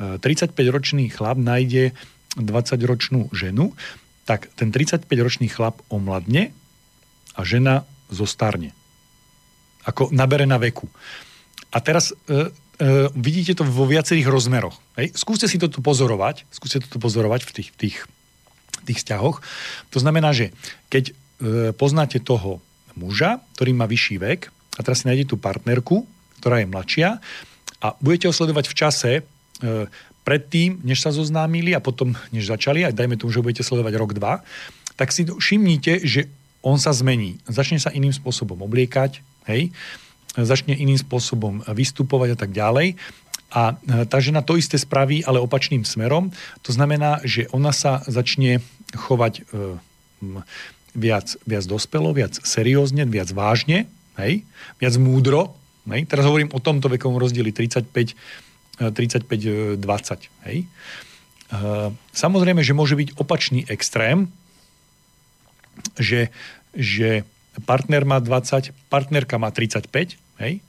35-ročný e, chlap nájde 20-ročnú ženu, tak ten 35-ročný chlap omladne a žena zostarne. Ako nabere na veku. A teraz e, e, vidíte to vo viacerých rozmeroch. Hej? Skúste si toto pozorovať, skúste toto pozorovať v tých, tých, tých vzťahoch. To znamená, že keď e, poznáte toho muža, ktorý má vyšší vek, a teraz si nájdete tú partnerku, ktorá je mladšia, a budete ho sledovať v čase, e, predtým, než sa zoznámili a potom, než začali, aj dajme tomu, že budete sledovať rok, dva, tak si všimnite, že on sa zmení. Začne sa iným spôsobom obliekať, hej, začne iným spôsobom vystupovať a tak ďalej. A e, tá žena to isté spraví, ale opačným smerom. To znamená, že ona sa začne chovať e, viac, viac dospelo, viac seriózne, viac vážne, hej, viac múdro. Hej. Teraz hovorím o tomto vekovom rozdieli 35 35-20. Hej. Samozrejme, že môže byť opačný extrém, že, že partner má 20, partnerka má 35, hej.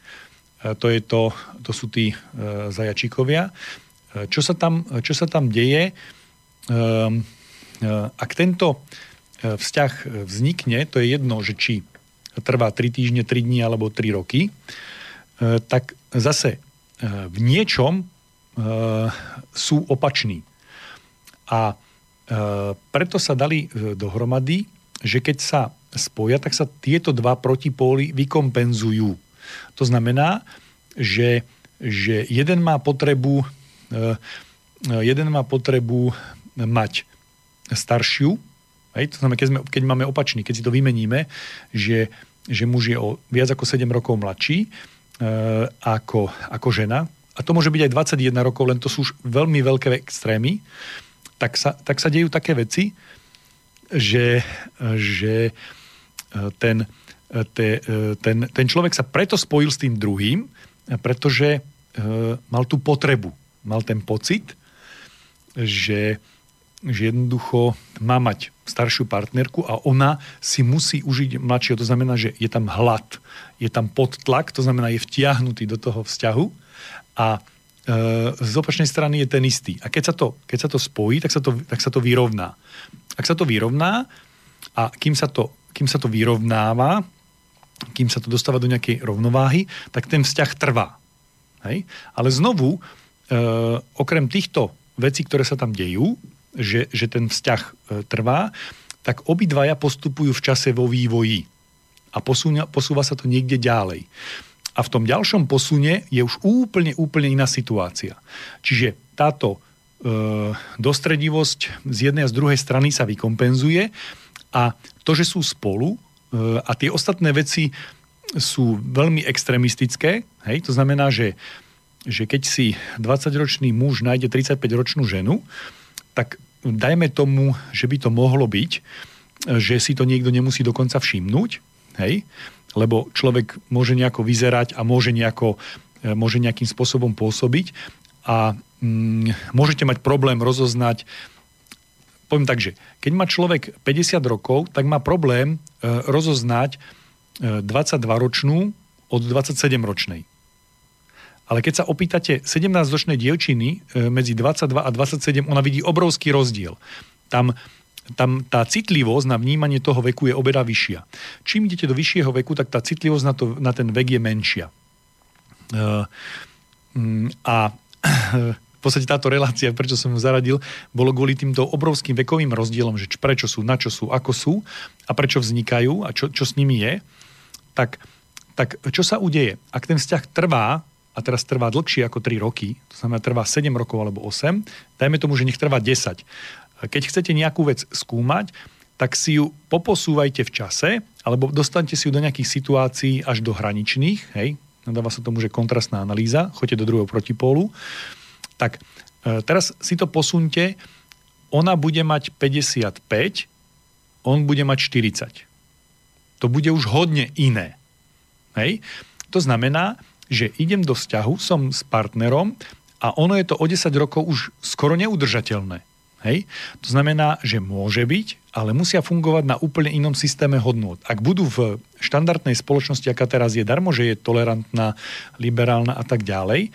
To, je to, to sú tí uh, zajačíkovia. Čo sa tam, čo sa tam deje? Uh, uh, ak tento vzťah vznikne, to je jedno, že či trvá 3 týždne, 3 dní alebo 3 roky, tak zase v niečom sú opační. A preto sa dali dohromady, že keď sa spoja, tak sa tieto dva protipóly vykompenzujú. To znamená, že, že jeden má potrebu jeden má potrebu mať staršiu, hej, to znamená, keď, sme, keď máme opačný, keď si to vymeníme, že, že muž je o viac ako 7 rokov mladší, E, ako, ako žena, a to môže byť aj 21 rokov, len to sú už veľmi veľké extrémy, tak sa, tak sa dejú také veci, že, že e, ten, e, te, ten, ten človek sa preto spojil s tým druhým, pretože mal tú potrebu, mal ten pocit, že, že jednoducho má mať staršiu partnerku a ona si musí užiť mladšieho. To znamená, že je tam hlad, je tam podtlak, to znamená, je vtiahnutý do toho vzťahu a e, z opačnej strany je ten istý. A keď sa to, keď sa to spojí, tak sa to, tak sa to vyrovná. Ak sa to vyrovná a kým sa to, kým sa to vyrovnáva, kým sa to dostáva do nejakej rovnováhy, tak ten vzťah trvá. Hej? Ale znovu, e, okrem týchto vecí, ktoré sa tam dejú, že, že ten vzťah e, trvá, tak obidvaja postupujú v čase vo vývoji a posúňa, posúva sa to niekde ďalej. A v tom ďalšom posune je už úplne, úplne iná situácia. Čiže táto dostredivosť z jednej a z druhej strany sa vykompenzuje a to, že sú spolu e, a tie ostatné veci sú veľmi extremistické, hej, to znamená, že, že keď si 20-ročný muž nájde 35-ročnú ženu, tak dajme tomu, že by to mohlo byť, že si to niekto nemusí dokonca všimnúť, Hej? Lebo človek môže nejako vyzerať a môže, nejako, e, môže nejakým spôsobom pôsobiť a mm, môžete mať problém rozoznať poviem tak, že keď má človek 50 rokov, tak má problém e, rozoznať e, 22-ročnú od 27-ročnej. Ale keď sa opýtate 17-ročnej dievčiny e, medzi 22 a 27, ona vidí obrovský rozdiel. Tam tam tá citlivosť na vnímanie toho veku je obeda vyššia. Čím idete do vyššieho veku, tak tá citlivosť na, to, na ten vek je menšia. Uh, a v podstate táto relácia, prečo som ju zaradil, bolo kvôli týmto obrovským vekovým rozdielom, že prečo sú, na čo sú, ako sú a prečo vznikajú a čo, čo s nimi je. Tak, tak čo sa udeje? Ak ten vzťah trvá, a teraz trvá dlhšie ako 3 roky, to znamená trvá 7 rokov alebo 8, dajme tomu, že nech trvá 10 keď chcete nejakú vec skúmať, tak si ju poposúvajte v čase, alebo dostanete si ju do nejakých situácií až do hraničných, hej, nadáva sa tomu, že kontrastná analýza, choďte do druhého protipólu, tak e, teraz si to posunte, ona bude mať 55, on bude mať 40. To bude už hodne iné. Hej? To znamená, že idem do vzťahu, som s partnerom a ono je to o 10 rokov už skoro neudržateľné. Hej? To znamená, že môže byť, ale musia fungovať na úplne inom systéme hodnôt. Ak budú v štandardnej spoločnosti, aká teraz je darmo, že je tolerantná, liberálna a tak ďalej,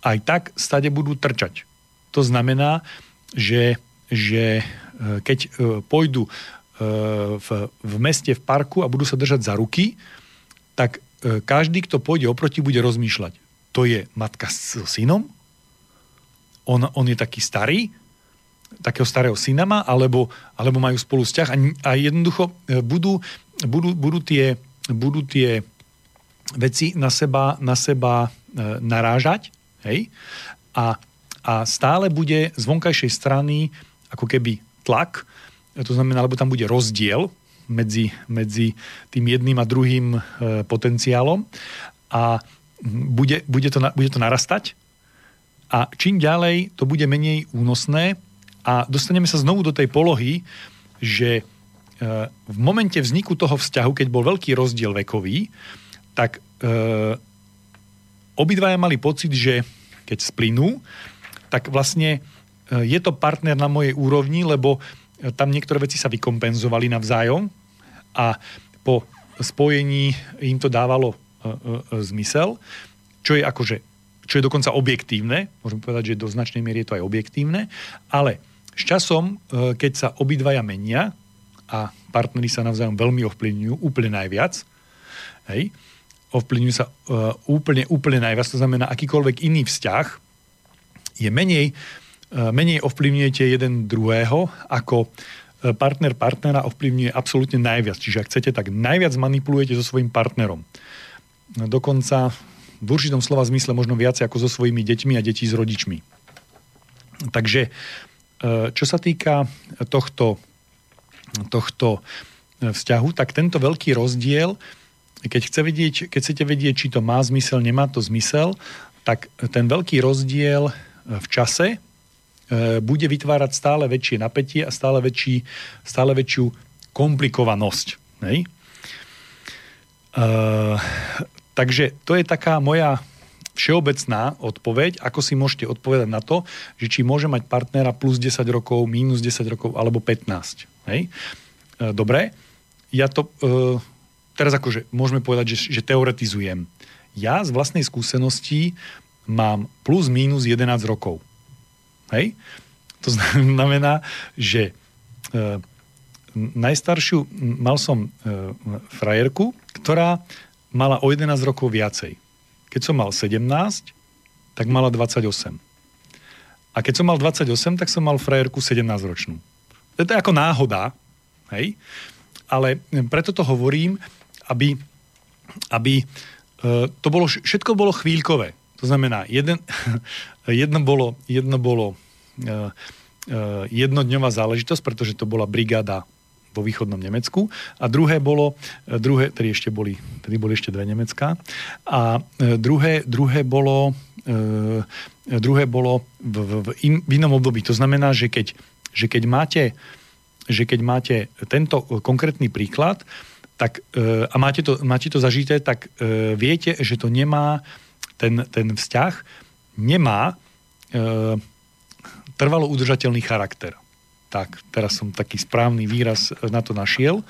aj tak stade budú trčať. To znamená, že, že keď pôjdu v, v meste, v parku a budú sa držať za ruky, tak každý, kto pôjde oproti, bude rozmýšľať. To je matka s synom? On, on je taký starý? Takého starého syna má? Alebo, alebo majú spolu vzťah? A, a jednoducho budú, budú, budú, tie, budú tie veci na seba, na seba narážať hej? A a stále bude z vonkajšej strany ako keby tlak, to znamená, lebo tam bude rozdiel medzi, medzi tým jedným a druhým e, potenciálom. A bude, bude, to, bude to narastať. A čím ďalej to bude menej únosné. A dostaneme sa znovu do tej polohy, že e, v momente vzniku toho vzťahu, keď bol veľký rozdiel vekový, tak e, obidvaja mali pocit, že keď splynú, tak vlastne e, je to partner na mojej úrovni, lebo e, tam niektoré veci sa vykompenzovali navzájom a po spojení im to dávalo e, zmysel, čo je akože čo je dokonca objektívne, môžem povedať, že do značnej miery je to aj objektívne, ale s časom, keď sa obidvaja menia a partnery sa navzájom veľmi ovplyvňujú, úplne najviac, hej, ovplyvňujú sa uh, úplne, úplne najviac, to znamená akýkoľvek iný vzťah, je menej, e, menej ovplyvňujete jeden druhého, ako e, partner partnera ovplyvňuje absolútne najviac. Čiže ak chcete, tak najviac manipulujete so svojím partnerom. Dokonca v určitom slova zmysle možno viac ako so svojimi deťmi a detí s rodičmi. Takže e, čo sa týka tohto, tohto vzťahu, tak tento veľký rozdiel, keď, chce vedieť, keď chcete vedieť, či to má zmysel, nemá to zmysel, tak ten veľký rozdiel v čase e, bude vytvárať stále väčšie napätie a stále, väčší, stále väčšiu komplikovanosť. Hej? Uh, takže to je taká moja všeobecná odpoveď, ako si môžete odpovedať na to, že či môže mať partnera plus 10 rokov, minus 10 rokov alebo 15. Hej? Uh, dobre, ja to uh, teraz akože môžeme povedať, že, že teoretizujem. Ja z vlastnej skúsenosti mám plus minus 11 rokov. Hej? To znamená, že e, najstaršiu mal som e, frajerku, ktorá mala o 11 rokov viacej. Keď som mal 17, tak mala 28. A keď som mal 28, tak som mal frajerku 17-ročnú. To je ako náhoda, hej? Ale preto to hovorím, aby, aby e, to bolo, všetko bolo chvíľkové. To znamená, jeden, jedno bolo, jedno bolo uh, uh, jednodňová záležitosť, pretože to bola brigáda vo východnom Nemecku a druhé bolo, e, druhé, tedy ešte boli, tedy boli ešte dve Nemecká a druhé, druhé bolo uh, druhé bolo v, v, in, v inom období. To znamená, že keď, že keď máte že keď máte tento konkrétny príklad, tak, a máte to, máte to zažité, tak viete, že to nemá ten, ten vzťah nemá e, trvalo udržateľný charakter. Tak, teraz som taký správny výraz na to našiel, e,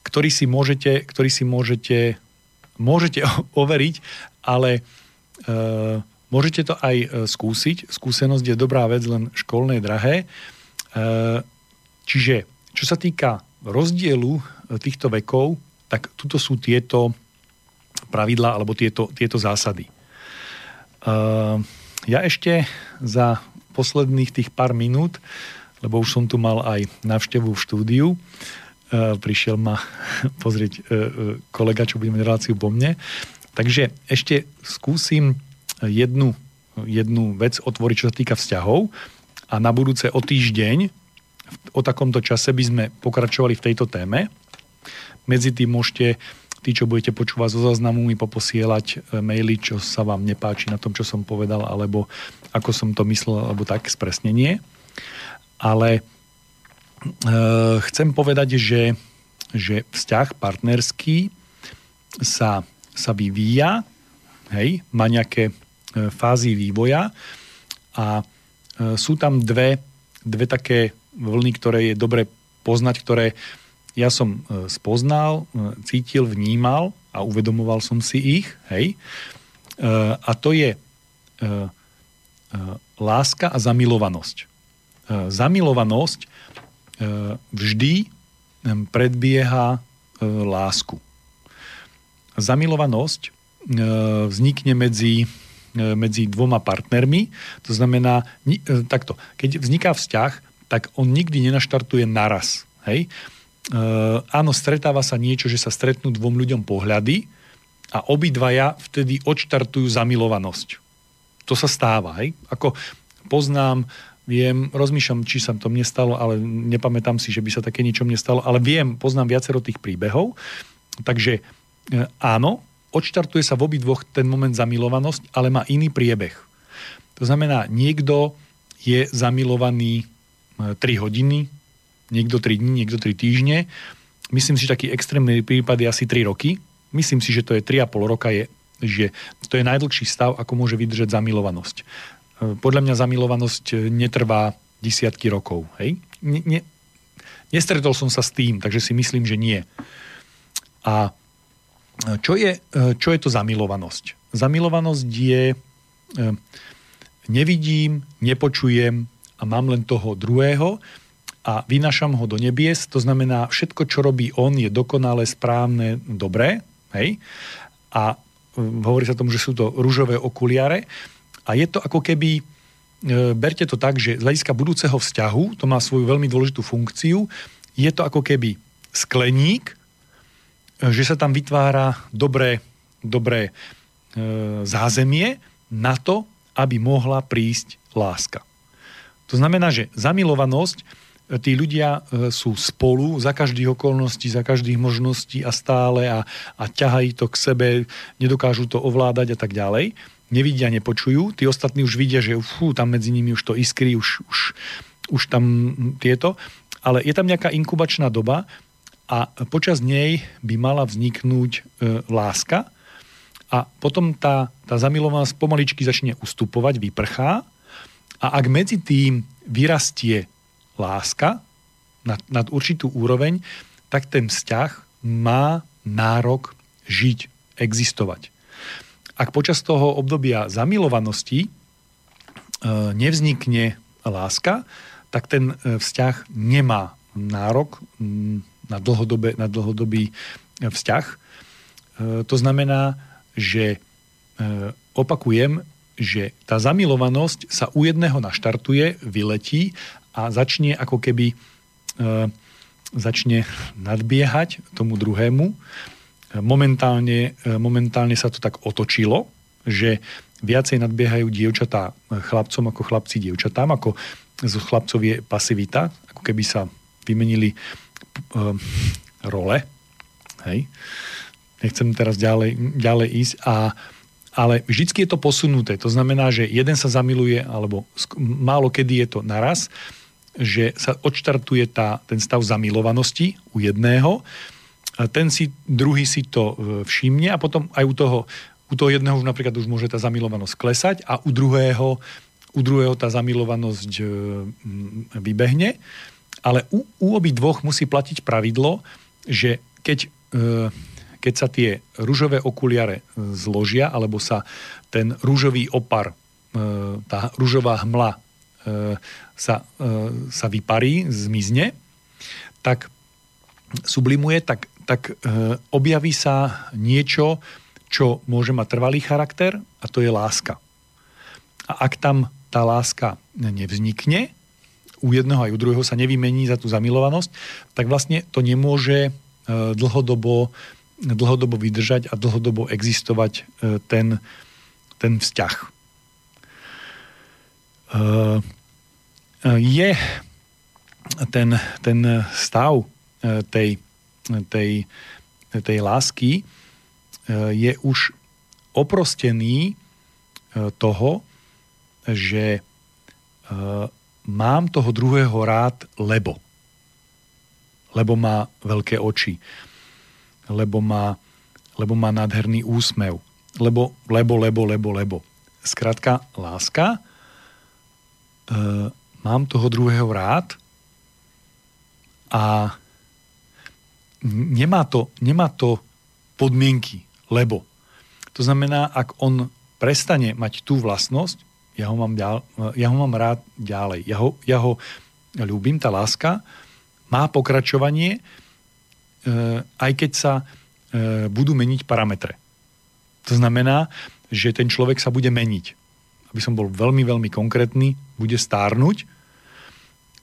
ktorý si môžete, ktorý si môžete, môžete overiť, ale e, môžete to aj e, skúsiť. Skúsenosť je dobrá vec, len školné drahé. E, čiže, čo sa týka rozdielu e, týchto vekov, tak tuto sú tieto pravidlá alebo tieto, tieto zásady. Uh, ja ešte za posledných tých pár minút, lebo už som tu mal aj návštevu v štúdiu, uh, prišiel ma pozrieť kolega, čo bude mať reláciu po mne. Takže ešte skúsim jednu, jednu vec otvoriť, čo sa týka vzťahov a na budúce o týždeň o takomto čase by sme pokračovali v tejto téme. Medzi tým môžete tí, čo budete počúvať zo záznamu, mi poposielať e, maily, čo sa vám nepáči na tom, čo som povedal, alebo ako som to myslel, alebo tak, spresnenie. Ale e, chcem povedať, že, že vzťah partnerský sa, sa vyvíja, hej, má nejaké e, fázy vývoja a e, sú tam dve, dve také vlny, ktoré je dobre poznať, ktoré ja som e, spoznal, e, cítil, vnímal a uvedomoval som si ich, hej. E, a to je láska a zamilovanosť. zamilovanosť vždy predbieha lásku. Zamilovanosť vznikne medzi medzi dvoma partnermi. To znamená, takto, keď vzniká vzťah, tak on nikdy nenaštartuje naraz. Hej? E, áno, stretáva sa niečo, že sa stretnú dvom ľuďom pohľady a obidvaja vtedy odštartujú zamilovanosť. To sa stáva. Hej? Ako poznám, viem, rozmýšľam, či sa to mne stalo, ale nepamätám si, že by sa také ničom nestalo, ale viem, poznám viacero tých príbehov. Takže e, áno, odštartuje sa v obidvoch ten moment zamilovanosť, ale má iný priebeh. To znamená, niekto je zamilovaný 3 e, hodiny, niekto 3 dní, niekto 3 týždne. Myslím si, že taký extrémny prípad je asi 3 roky. Myslím si, že to je 3,5 roka, je, že to je najdlhší stav, ako môže vydržať zamilovanosť. E, podľa mňa zamilovanosť e, netrvá desiatky rokov. Hej? Ne, ne, nestretol som sa s tým, takže si myslím, že nie. A čo je, čo je to zamilovanosť? Zamilovanosť je nevidím, nepočujem a mám len toho druhého a vynašam ho do nebies, to znamená, všetko, čo robí on, je dokonale správne, dobré, hej? A e, hovorí sa tomu, že sú to rúžové okuliare a je to ako keby, e, berte to tak, že z hľadiska budúceho vzťahu, to má svoju veľmi dôležitú funkciu, je to ako keby skleník, e, že sa tam vytvára dobré, dobré e, zázemie na to, aby mohla prísť láska. To znamená, že zamilovanosť tí ľudia e, sú spolu za každých okolností, za každých možností a stále a, a ťahajú to k sebe, nedokážu to ovládať a tak ďalej. Nevidia, nepočujú. Tí ostatní už vidia, že fú, tam medzi nimi už to iskry, už, už, už tam tieto. Ale je tam nejaká inkubačná doba a počas nej by mala vzniknúť e, láska a potom tá, tá zamilovanosť pomaličky začne ustupovať, vyprchá a ak medzi tým vyrastie láska nad, nad určitú úroveň, tak ten vzťah má nárok žiť, existovať. Ak počas toho obdobia zamilovanosti e, nevznikne láska, tak ten e, vzťah nemá nárok na, dlhodobé, na dlhodobý e, vzťah. To znamená, že opakujem, že tá zamilovanosť sa u jedného naštartuje, vyletí a začne ako keby e, začne nadbiehať tomu druhému. Momentálne, e, momentálne sa to tak otočilo, že viacej nadbiehajú dievčatá chlapcom ako chlapci dievčatám, ako z chlapcov je pasivita, ako keby sa vymenili e, role. Hej. Nechcem teraz ďalej, ďalej ísť a ale vždycky je to posunuté. To znamená, že jeden sa zamiluje, alebo málo kedy je to naraz, že sa odštartuje tá, ten stav zamilovanosti u jedného, a ten si, druhý si to e, všimne a potom aj u toho, u toho jedného už napríklad už môže tá zamilovanosť klesať a u druhého, u druhého tá zamilovanosť e, vybehne. Ale u, u obi dvoch musí platiť pravidlo, že keď, e, keď sa tie rúžové okuliare zložia, alebo sa ten rúžový opar, tá rúžová hmla sa, e, sa vyparí, zmizne, tak sublimuje, tak, tak e, objaví sa niečo, čo môže mať trvalý charakter a to je láska. A ak tam tá láska nevznikne, u jedného aj u druhého sa nevymení za tú zamilovanosť, tak vlastne to nemôže e, dlhodobo, dlhodobo vydržať a dlhodobo existovať ten, ten vzťah je ten, ten stav e, tej, tej, tej lásky e, je už oprostený e, toho, že mám toho druhého rád, lebo. Lebo má veľké oči. Lebo má, lebo má nádherný úsmev. Lebo, lebo, lebo, lebo, lebo. Skrátka, láska mám toho druhého rád a nemá to, nemá to podmienky, lebo. To znamená, ak on prestane mať tú vlastnosť, ja ho mám, ďal, ja ho mám rád ďalej. Ja ho, ja ho ľúbim, tá láska má pokračovanie, e, aj keď sa e, budú meniť parametre. To znamená, že ten človek sa bude meniť. Aby som bol veľmi, veľmi konkrétny, bude stárnuť,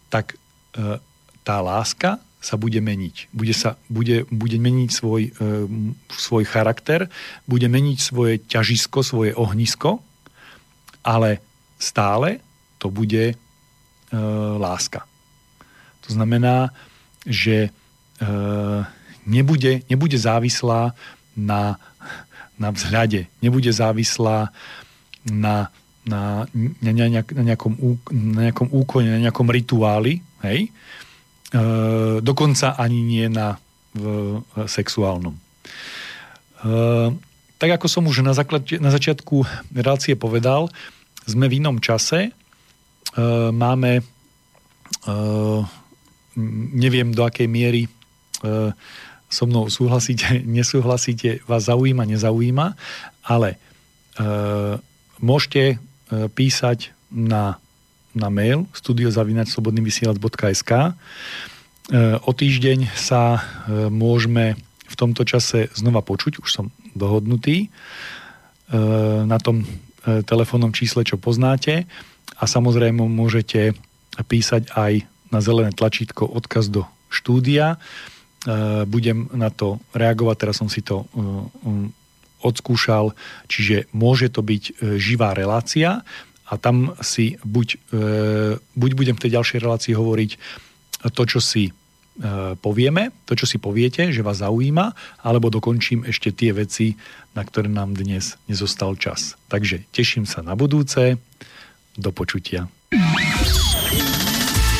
tak e, tá láska sa bude meniť. Bude, sa, bude, bude meniť svoj, e, svoj charakter, bude meniť svoje ťažisko, svoje ohnisko, ale stále to bude e, láska. To znamená, že e, nebude, nebude závislá na, na vzhľade, nebude závislá na, na, na, nejak, na, nejakom, na nejakom úkone, na nejakom rituáli, hej? E, dokonca ani nie na v, sexuálnom. E, tak ako som už na, základ, na začiatku relácie povedal, sme v inom čase, e, máme, e, neviem do akej miery so mnou súhlasíte, nesúhlasíte, vás zaujíma, nezaujíma, ale môžete písať na, na mail studiozavinačslobodnyvysielac.sk O týždeň sa môžeme v tomto čase znova počuť, už som dohodnutý na tom E, telefónnom čísle, čo poznáte a samozrejme môžete písať aj na zelené tlačítko odkaz do štúdia. E, budem na to reagovať, teraz som si to e, odskúšal, čiže môže to byť živá relácia a tam si buď, buď budem v tej ďalšej relácii hovoriť to, čo si povieme, to, čo si poviete, že vás zaujíma, alebo dokončím ešte tie veci, na ktoré nám dnes nezostal čas. Takže teším sa na budúce. Do počutia.